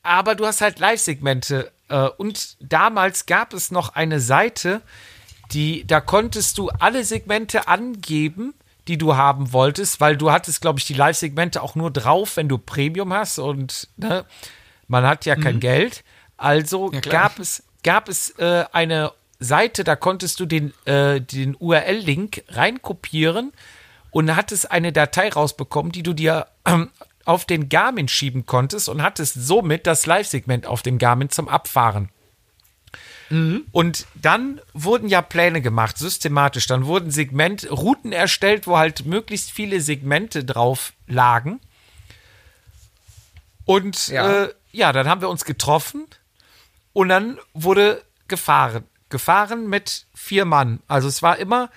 S1: aber du hast halt Live-Segmente. Äh, und damals gab es noch eine Seite, die, da konntest du alle Segmente angeben, die du haben wolltest, weil du hattest, glaube ich, die Live-Segmente auch nur drauf, wenn du Premium hast und ne, man hat ja kein Geld. Also
S2: Mhm. Ja,
S1: gab es, gab es äh, eine Seite, da konntest du den, äh, den URL-Link reinkopieren und hattest eine Datei rausbekommen, die du dir ähm, auf den Garmin schieben konntest und hattest somit das Live-Segment auf dem Garmin zum Abfahren. Und dann wurden ja Pläne gemacht, systematisch. Dann wurden Segment, Routen erstellt, wo halt möglichst viele Segmente drauf lagen. Und
S2: Ja.
S1: ja, äh, ja dann haben wir uns getroffen und dann wurde gefahren. Gefahren mit vier Mann. Also es war immer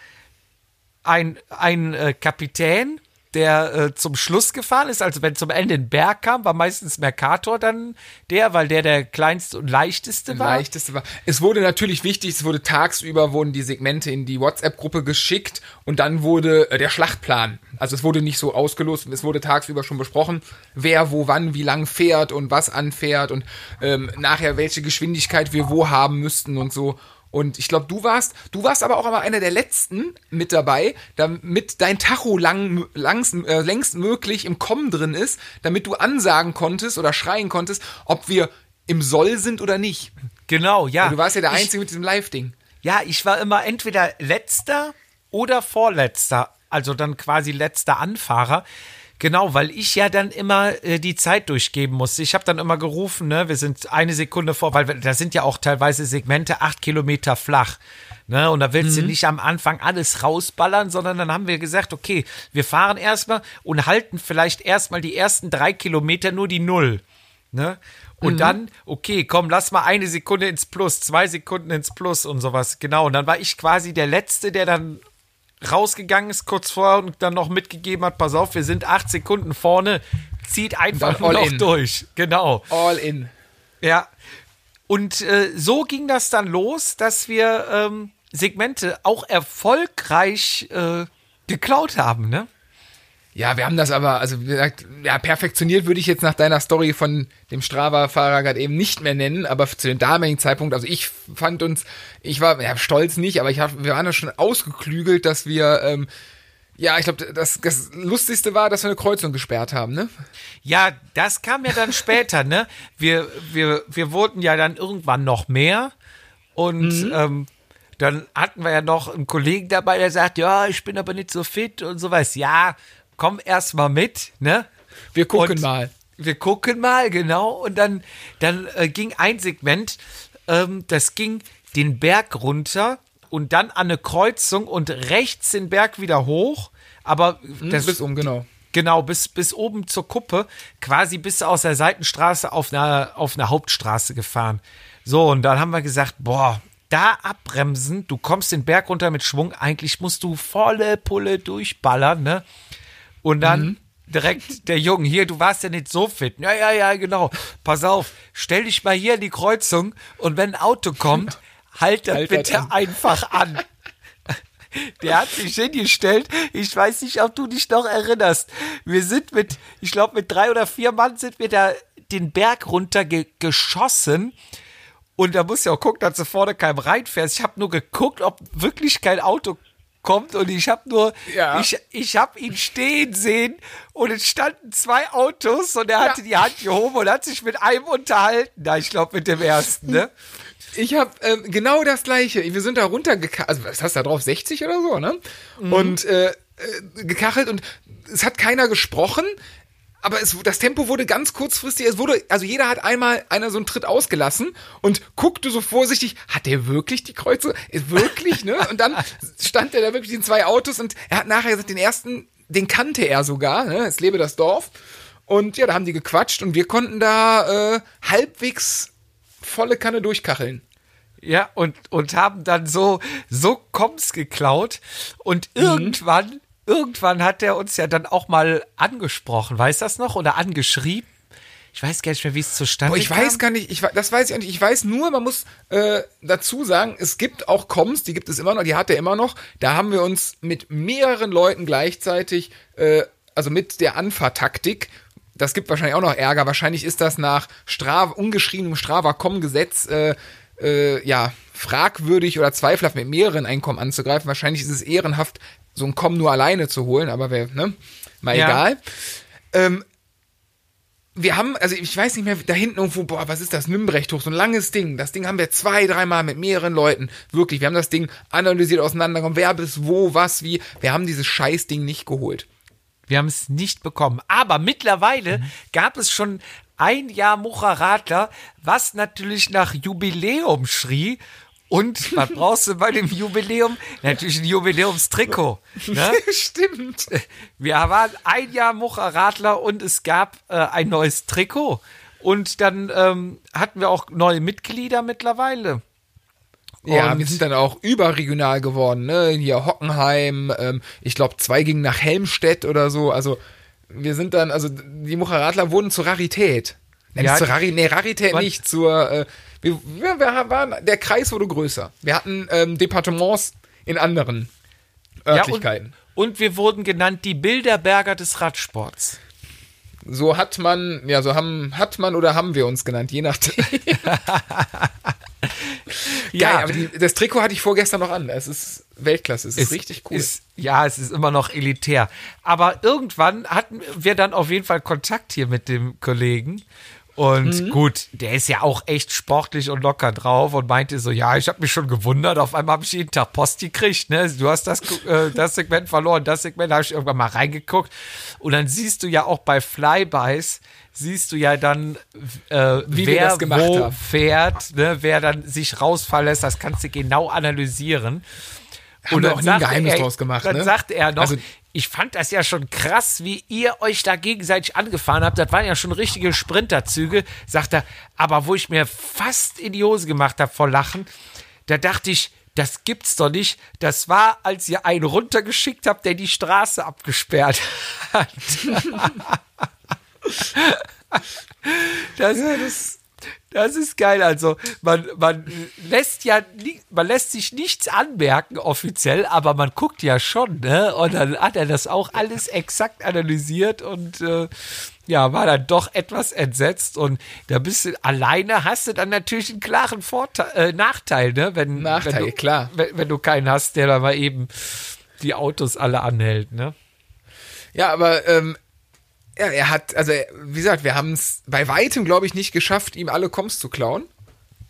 S1: ein, ein äh, Kapitän, der äh, zum Schluss gefahren ist. Also wenn zum Ende ein Berg kam, war meistens Mercator dann der, weil der der kleinste und leichteste war.
S2: leichteste war. Es wurde natürlich wichtig, es wurde tagsüber wurden die Segmente in die WhatsApp-Gruppe geschickt und dann wurde äh, der Schlachtplan. Also es wurde nicht so ausgelost, es wurde tagsüber schon besprochen, wer wo wann wie lang fährt und was anfährt und ähm, nachher welche Geschwindigkeit wir wo haben müssten und so. Und ich glaube, du warst, du warst aber auch immer einer der letzten mit dabei, damit dein Tacho lang, langs, äh, längst möglich im Kommen drin ist, damit du ansagen konntest oder schreien konntest, ob wir im Soll sind oder nicht.
S1: Genau, ja.
S2: Du warst ja der
S1: Ich-
S2: Einzige mit diesem Live-Ding.
S1: Ja, ich war immer entweder letzter oder vorletzter, also dann quasi letzter Anfahrer. Genau, weil ich ja dann immer äh, die Zeit durchgeben musste. Ich habe dann immer gerufen, ne, wir sind eine Sekunde vor, weil wir- da sind ja auch teilweise Segmente acht Kilometer flach. Ne, und da willst du nicht am Anfang alles rausballern, sondern dann haben wir gesagt, okay, wir fahren erstmal und halten vielleicht erstmal die ersten drei Kilometer nur die Null. Ne? Und dann, okay, komm, lass mal eine Sekunde ins Plus, zwei Sekunden ins Plus und sowas. Genau. Und dann war ich quasi der Letzte, der dann rausgegangen ist kurz vorher und dann noch mitgegeben hat, pass auf, wir sind acht Sekunden vorne, zieht einfach
S2: all
S1: noch
S2: in.
S1: durch. Genau.
S2: All in.
S1: Ja. Und äh, so ging das dann los, dass wir ähm, Segmente auch erfolgreich äh, geklaut haben, ne?
S2: Ja, wir haben das aber, also wie gesagt, ja, perfektioniert würde ich jetzt nach deiner Story von dem Strava-Fahrer gerade eben nicht mehr nennen, aber zu dem damaligen Zeitpunkt, also ich fand uns, ich war ja, stolz nicht, aber ich hab, wir waren da schon ausgeklügelt, dass wir, ähm, ja, ich glaube, das, das Lustigste war, dass wir eine Kreuzung gesperrt haben, ne?
S1: Ja, das kam ja dann später, ne? Wir, wir, wir wurden ja dann irgendwann noch mehr und ähm, dann hatten wir ja noch einen Kollegen dabei, der sagt, ja, ich bin aber nicht so fit und sowas. Ja, komm erst mal mit, ne?
S2: Wir gucken
S1: Und
S2: mal.
S1: Wir gucken mal, genau. Und dann, dann äh, ging ein Segment, ähm, das ging den Berg runter und dann an eine Kreuzung und rechts den Berg wieder hoch. Aber das,
S2: bis um, genau.
S1: Genau, bis, bis oben zur Kuppe, quasi bis aus der Seitenstraße auf eine, auf eine Hauptstraße gefahren. So, und dann haben wir gesagt, boah, da abbremsen, du kommst den Berg runter mit Schwung, eigentlich musst du volle Pulle durchballern, ne? Und dann direkt der Junge, hier, du warst ja nicht so fit. Ja, ja, ja, genau. Pass auf, stell dich mal hier in die Kreuzung und wenn ein Auto kommt, halt das
S2: Halt
S1: bitte
S2: an.
S1: einfach an. Der hat sich hingestellt. Ich weiß nicht, ob du dich noch erinnerst. Wir sind mit, ich glaube, mit drei oder vier Mann sind wir da den Berg runter ge geschossen. Und da muss ja auch gucken, dass du vorne keinem reinfährst. Ich habe nur geguckt, ob wirklich kein Auto kommt. Und ich habe nur,
S2: Ja.
S1: ich, ich habe ihn stehen sehen. Und es standen zwei Autos und er hatte die Hand gehoben und hat sich mit einem unterhalten. Na, ich glaube, mit dem ersten, ne?
S2: Ich habe ähm, genau das gleiche. Wir sind da runtergekachelt, also was hast du da drauf, 60 oder so, ne? Und äh, äh, gekachelt und es hat keiner gesprochen, aber es, das Tempo wurde ganz kurzfristig, es wurde, also jeder hat einmal einer so einen Tritt ausgelassen und guckte so vorsichtig, hat der wirklich die Kreuze? Ist wirklich, ne? Und dann stand er da wirklich in zwei Autos und er hat nachher gesagt, den ersten, den kannte er sogar, ne? Es lebe das Dorf. Und ja, da haben die gequatscht und wir konnten da äh, halbwegs volle Kanne durchkacheln.
S1: Ja, und, und haben dann so, so Koms geklaut. Und
S2: Mhm.
S1: irgendwann, irgendwann hat er uns ja dann auch mal angesprochen. Weiß das noch? Oder angeschrieben? Ich weiß gar nicht mehr, wie es zustande
S2: Boah, ich
S1: kam.
S2: weiß gar nicht, ich, das weiß ich auch nicht. Ich weiß nur, man muss äh, dazu sagen, es gibt auch Coms, die gibt es immer noch, die hat er immer noch. Da haben wir uns mit mehreren Leuten gleichzeitig, äh, also mit der Anfahrtaktik, das gibt wahrscheinlich auch noch Ärger. Wahrscheinlich ist das nach Strava, ungeschriebenem Strava-Com-Gesetz, äh, äh, ja, fragwürdig oder zweifelhaft mit mehreren Einkommen anzugreifen. Wahrscheinlich ist es ehrenhaft, so ein Com nur alleine zu holen, aber wer, ne? Mal
S1: Ja.
S2: egal. Ähm, wir haben, also ich weiß nicht mehr, da hinten irgendwo, boah, was ist das, Nümbrecht hoch, so ein langes Ding. Das Ding haben wir zwei, dreimal mit mehreren Leuten. Wirklich, wir haben das Ding analysiert, auseinandergenommen, wer bis wo, was, wie. Wir haben dieses Scheißding nicht geholt.
S1: Wir haben es nicht bekommen. Aber mittlerweile gab es schon ein Jahr Mucharadler, was natürlich nach Jubiläum schrie. Und was brauchst du bei dem Jubiläum? Natürlich ein Jubiläumstrikot. Ne?
S2: Stimmt.
S1: Wir waren ein Jahr Mucharadler und es gab äh, ein neues Trikot. Und dann ähm, hatten wir auch neue Mitglieder mittlerweile.
S2: Ja,
S1: Und-
S2: wir sind dann auch überregional geworden, ne? Hier Hockenheim, ähm, ich glaube zwei gingen nach Helmstedt oder so. Also wir sind dann, also die Mucheradler wurden zur Rarität.
S1: Ja,
S2: zur Rari nee, Rarität
S1: man-
S2: nicht, zur, äh, wir, wir, wir waren, der Kreis wurde größer. Wir hatten ähm, Departements in anderen Örtlichkeiten.
S1: Ja, und, und wir wurden genannt die Bilderberger des Radsports.
S2: so hat man, ja, so haben, hat man oder haben wir uns genannt, je nachdem.
S1: Ja,
S2: Geil, aber die, das Trikot hatte ich vorgestern noch an. Es ist Weltklasse, es ist richtig cool.
S1: Ist, ja, es ist immer noch elitär. Aber irgendwann hatten wir dann auf jeden Fall Kontakt hier mit dem Kollegen. Und
S2: Mhm.
S1: gut, der ist ja auch echt sportlich und locker drauf und meinte so, ja, ich habe mich schon gewundert, auf einmal habe ich jeden Tag Post gekriegt, ne? Du hast das, äh, das Segment verloren, das Segment habe ich irgendwann mal reingeguckt und dann siehst du ja auch bei Flybys, siehst du ja dann, äh,
S2: Wie
S1: wer
S2: das gemacht
S1: wo
S2: haben.
S1: fährt, ne? wer dann sich rausfallen lässt, das kannst du genau analysieren.
S2: Haben wir
S1: dann
S2: auch nie ein Geheimnis
S1: er-
S2: draus gemacht,
S1: Dann
S2: ne?
S1: sagte er noch,
S2: Also-
S1: ich fand das ja schon krass, wie ihr euch da gegenseitig angefahren habt. Das waren ja schon richtige Sprinterzüge, sagt er. Aber wo ich mir fast in die Hose gemacht habe vor Lachen, da dachte ich, das gibt's doch nicht. Das war, als ihr einen runtergeschickt habt, der die Straße abgesperrt hat. Das, das, das ist geil. Also man, man lässt ja nie, man lässt sich nichts anmerken offiziell, aber man guckt ja schon, ne? Und dann hat er das auch alles exakt analysiert und äh, ja, war dann doch etwas entsetzt und da bist du alleine, hast du dann natürlich einen klaren Vorteil, äh, Nachteil, ne? Wenn,
S2: Nachteil,
S1: wenn du,
S2: klar.
S1: Wenn, wenn du keinen hast, der da mal eben die Autos alle anhält, ne?
S2: Ja, aber ähm, ja, er hat, also wie gesagt, wir haben es bei weitem, glaube ich, nicht geschafft, ihm alle Koms zu klauen.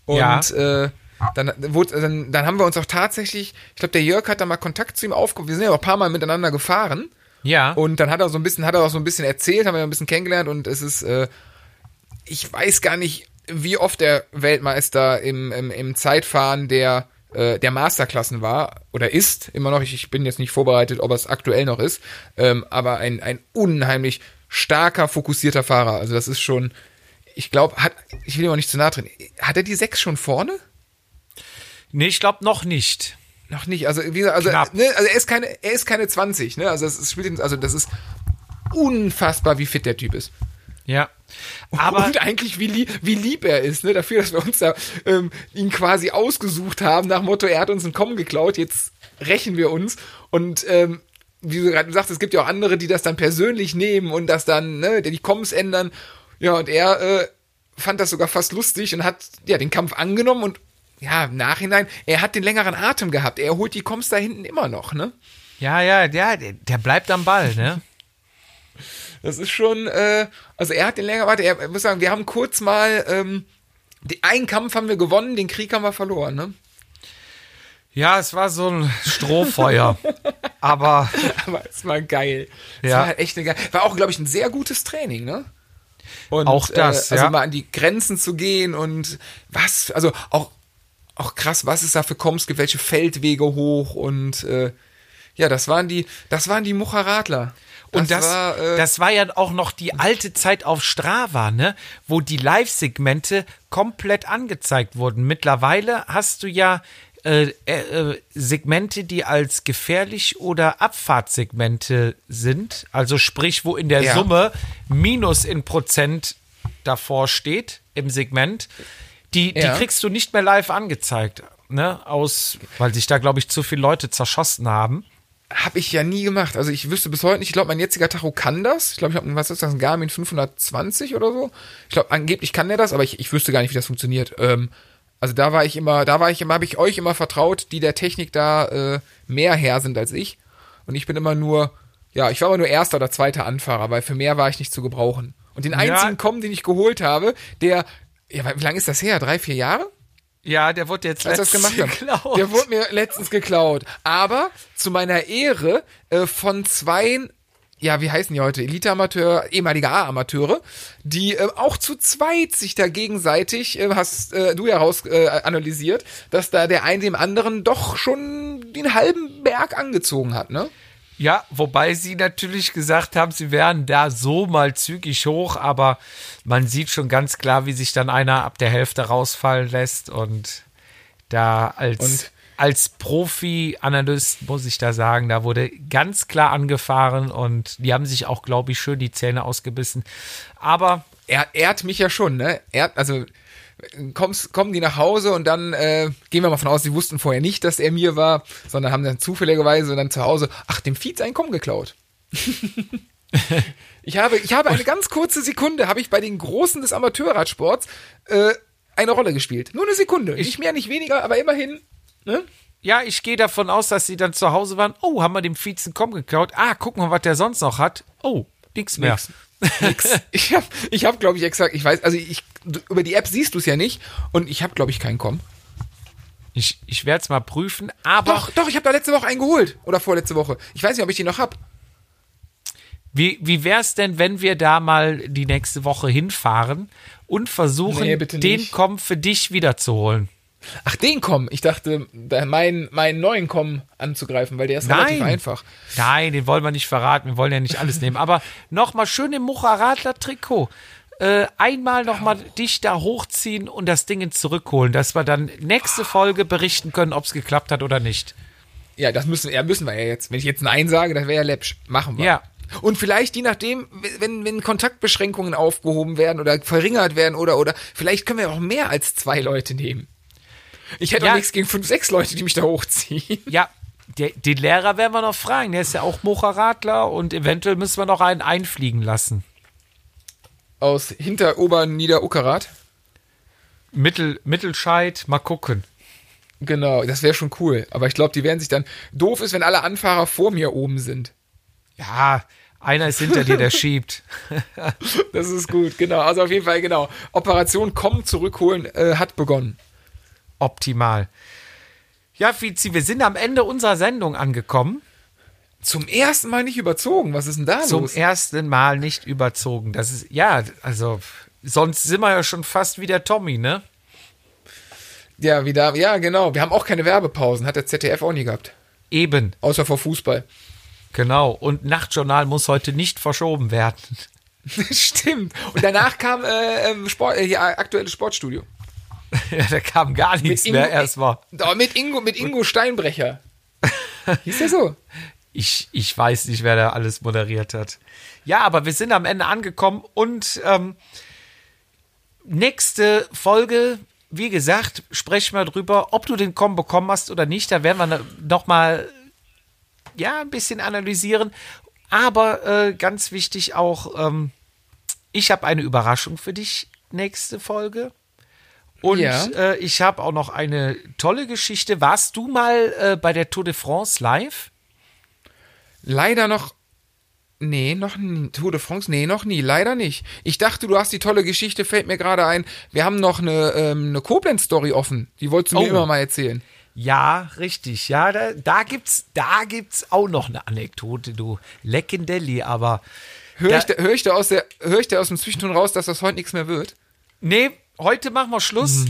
S2: Und
S1: Ja.
S2: äh, dann, wurde, dann, dann haben wir uns auch tatsächlich, ich glaube, der Jörg hat da mal Kontakt zu ihm aufgenommen. Wir sind ja auch ein paar Mal miteinander gefahren.
S1: Ja.
S2: Und dann hat er so ein bisschen, hat er auch so ein bisschen erzählt, haben wir ein bisschen kennengelernt und es ist, äh, ich weiß gar nicht, wie oft der Weltmeister im, im, im Zeitfahren der, äh, der Masterklassen war oder ist, immer noch. Ich, ich bin jetzt nicht vorbereitet, ob er es aktuell noch ist, ähm, aber ein, ein unheimlich starker, fokussierter Fahrer. Also das ist schon, ich glaube, hat, ich will ihm auch nicht zu nahe treten. Hat er die sechs schon vorne?
S1: nee, ich glaube noch nicht.
S2: Noch nicht. Also, wie gesagt, also, ne, also er ist keine, er ist keine 20, ne? Also das ist, spielt also das ist unfassbar, wie fit der Typ ist.
S1: Ja. Aber
S2: und eigentlich, wie, lieb, wie lieb er ist, ne? Dafür, dass wir uns da ähm, ihn quasi ausgesucht haben, nach Motto, er hat uns einen Kommen geklaut, jetzt rächen wir uns. Und ähm, wie du gerade sagst, es gibt ja auch andere, die das dann persönlich nehmen und das dann, ne, die Kommens ändern. Ja, und er äh, fand das sogar fast lustig und hat ja den Kampf angenommen und ja, im Nachhinein, er hat den längeren Atem gehabt. Er holt die Kommens da hinten immer noch, ne?
S1: Ja, ja, der, der bleibt am Ball, ne?
S2: Das ist schon, äh, also er hat den länger, warte, er, ich muss sagen, wir haben kurz mal, ähm, die, einen Kampf haben wir gewonnen, den Krieg haben wir verloren, ne?
S1: Ja, es war so ein Strohfeuer. Aber
S2: Aber es war geil. Es
S1: Ja.
S2: war halt echt eine geil, war auch, glaube ich, ein sehr gutes Training, ne? Und,
S1: Auch das,
S2: äh, also
S1: ja.
S2: mal an die Grenzen zu gehen und was, also auch, auch krass, was es da für Koms gibt, welche Feldwege hoch und äh, ja, das waren die, das waren die Mucheradler.
S1: und das,
S2: war, äh,
S1: das war ja auch noch die alte Zeit auf Strava, ne? Wo die Live-Segmente komplett angezeigt wurden. Mittlerweile hast du ja äh, äh, Segmente, die als gefährlich oder Abfahrtssegmente sind. Also sprich, wo in der
S2: Ja.
S1: Summe Minus in Prozent davor steht im Segment. Die, die
S2: Ja.
S1: kriegst du nicht mehr live angezeigt. Ne, aus, weil sich da, glaube ich, zu viele Leute zerschossen haben.
S2: Habe ich ja nie gemacht. Also ich wüsste bis heute nicht, ich glaube, mein jetziger Tacho kann das. Ich glaube, ich habe, was ist das, ein Garmin 520 oder so? Ich glaube, angeblich kann der das, aber ich, ich wüsste gar nicht, wie das funktioniert. Ähm, also da war ich immer, da war ich immer, habe ich euch immer vertraut, die der Technik da äh, mehr her sind als ich. Und ich bin immer nur, ja, ich war immer nur erster oder zweiter Anfahrer, weil für mehr war ich nicht zu gebrauchen. Und den einzigen Kommen, den ich geholt habe, der, ja, wie lange ist das her? Drei, vier Jahre?
S1: Ja, der wurde jetzt
S2: als
S1: letztens geklaut.
S2: Der wurde mir letztens geklaut. Aber zu meiner Ehre äh, von zwei, ja, wie heißen die heute? Elite-Amateur, ehemalige A-Amateure, die äh, auch zu zweit sich da gegenseitig, äh, hast äh, du ja raus äh, analysiert, dass da der eine dem anderen doch schon den halben Berg angezogen hat, ne?
S1: Ja, wobei sie natürlich gesagt haben, sie wären da so mal zügig hoch, aber man sieht schon ganz klar, wie sich dann einer ab der Hälfte rausfallen lässt und da als,
S2: Und-
S1: als Profi-Analyst muss ich da sagen, da wurde ganz klar angefahren und die haben sich auch, glaube ich, schön die Zähne ausgebissen. Aber
S2: Er ehrt mich ja schon, ne? Er, also kommst, kommen die nach Hause und dann äh, gehen wir mal von aus, sie wussten vorher nicht, dass er mir war, sondern haben dann zufälligerweise dann zu Hause, ach, dem Fietz ein Komm geklaut. ich habe, ich habe eine ganz kurze Sekunde, habe ich bei den Großen des Amateurradsports äh, eine Rolle gespielt. Nur eine Sekunde. nicht mehr, nicht weniger, aber immerhin. Ne?
S1: ja, ich gehe davon aus, dass sie dann zu Hause waren. Oh, haben wir dem Vizen Komm geklaut? Ah, guck mal, was der sonst noch hat. Oh, nix mehr.
S2: Nix. Nix. Ich habe, ich hab, glaube ich, exakt, ich weiß, also ich, über die App siehst du es ja nicht und ich habe, glaube ich, keinen Com.
S1: Ich, ich werde es mal prüfen, aber
S2: Doch, doch, ich habe da letzte Woche einen geholt. Oder vorletzte Woche. Ich weiß nicht, ob ich den noch hab.
S1: wie, wie wäre es denn, wenn wir da mal die nächste Woche hinfahren und versuchen,
S2: Nee,
S1: den. Com für dich wiederzuholen?
S2: Ach, den Com. Ich dachte, da- meinen, meinen neuen Com anzugreifen, weil der ist relativ
S1: Nein.
S2: einfach.
S1: Nein, den wollen wir nicht verraten. Wir wollen ja nicht alles nehmen. Aber nochmal schön im Mucha-Radler-Trikot. Äh, einmal nochmal dich da hochziehen und das Ding zurückholen, dass wir dann nächste Folge berichten können, ob es geklappt hat oder nicht.
S2: Ja, das müssen, ja, müssen wir ja jetzt. Wenn ich jetzt Nein sage, das wäre ja läppsch. Machen wir.
S1: Ja.
S2: Und vielleicht, je nachdem, wenn, wenn Kontaktbeschränkungen aufgehoben werden oder verringert werden oder, oder, vielleicht können wir auch mehr als zwei Leute nehmen. Ich hätte
S1: Ja.
S2: auch nichts gegen fünf, sechs Leute, die mich da hochziehen.
S1: Ja, der, den Lehrer werden wir noch fragen. Der ist ja auch Mucha-Radler und eventuell müssen wir noch einen einfliegen lassen.
S2: Aus hinter Oberniederuckerath.
S1: Mittel, Mittelscheid, mal gucken.
S2: Genau, das wäre schon cool. Aber ich glaube, die werden sich dann. Doof ist, wenn alle Anfahrer vor mir oben sind.
S1: Ja, einer ist hinter dir, der schiebt.
S2: Das ist gut, genau. Also auf jeden Fall, genau. Operation Komm zurückholen äh, hat begonnen.
S1: Optimal. Ja, Fizi, wir sind am Ende unserer Sendung angekommen.
S2: Zum ersten Mal nicht überzogen. Was ist denn da
S1: Zum
S2: los?
S1: ersten Mal nicht überzogen. Das ist, ja, also, sonst sind wir ja schon fast wie der Tommy, ne?
S2: Ja, wieder, ja, genau. Wir haben auch keine Werbepausen. Hat der ZDF auch nie gehabt.
S1: Eben,
S2: Außer vor Fußball.
S1: genau. Und Nachtjournal muss heute nicht verschoben werden.
S2: Stimmt. Und danach kam äh, ähm, Sport, äh, hier, aktuelles Sportstudio.
S1: ja, da kam gar nichts
S2: Ingo-
S1: mehr erstmal.
S2: Oh, mit Ingo, mit Ingo Steinbrecher. Hieß der so?
S1: Ich, ich weiß nicht, wer da alles moderiert hat. Ja, aber wir sind am Ende angekommen und ähm, nächste Folge, wie gesagt, sprechen wir drüber, ob du den Com bekommen hast oder nicht. Da werden wir noch mal ja ein bisschen analysieren. Aber äh, ganz wichtig auch, ähm, ich habe eine Überraschung für dich nächste Folge. Und
S2: Ja.
S1: äh, ich habe auch noch eine tolle Geschichte. Warst du mal äh, bei der Tour de France live?
S2: Leider noch. Nee, noch nie. Tour de France? Nee, noch nie. Leider nicht. Ich dachte, du hast die tolle Geschichte, fällt mir gerade ein. Wir haben noch eine, ähm, eine Koblenz-Story offen. Die wolltest du mir
S1: Oh.
S2: immer mal erzählen.
S1: Ja, richtig. Ja, da, da gibt's, da gibt's auch noch eine Anekdote, du Leckendelli, aber
S2: Hör
S1: Da-
S2: ich, da, hör, ich da aus der, hör ich da aus dem Zwischenton raus, dass das heute nichts mehr wird?
S1: nee, heute machen wir Schluss.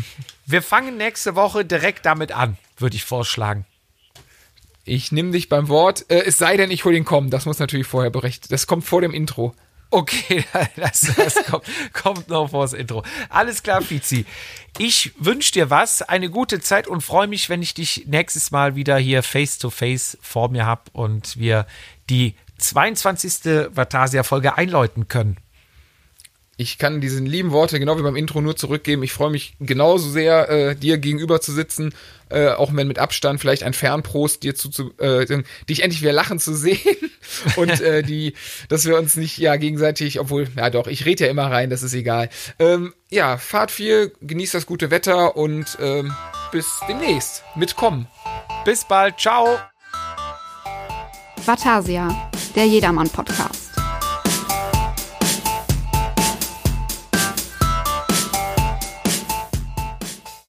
S1: Wir fangen nächste Woche direkt damit an, würde ich vorschlagen.
S2: Ich nehme dich beim Wort. Äh, es sei denn, ich hol den kommen. Das muss natürlich vorher berichtet. Das kommt vor dem Intro.
S1: Okay, das, das kommt, kommt noch vors Intro. Alles klar, Fizi. Ich wünsche dir was, eine gute Zeit und freue mich, wenn ich dich nächstes Mal wieder hier face to face vor mir habe und wir die 22. Vatasia-Folge einläuten können.
S2: Ich kann diese lieben Worte genau wie beim Intro nur zurückgeben. Ich freue mich genauso sehr, äh, dir gegenüber zu sitzen, äh, auch wenn mit Abstand vielleicht ein Fernprost dir zu, zu äh, dich endlich wieder lachen zu sehen und äh, die, dass wir uns nicht ja gegenseitig, obwohl ja doch, ich rede ja immer rein, das ist egal. Ähm, ja, fahrt viel, genießt das gute Wetter und ähm, bis demnächst. Mitkommen.
S1: Bis bald, ciao.
S3: Vatasia, der Jedermann-Podcast.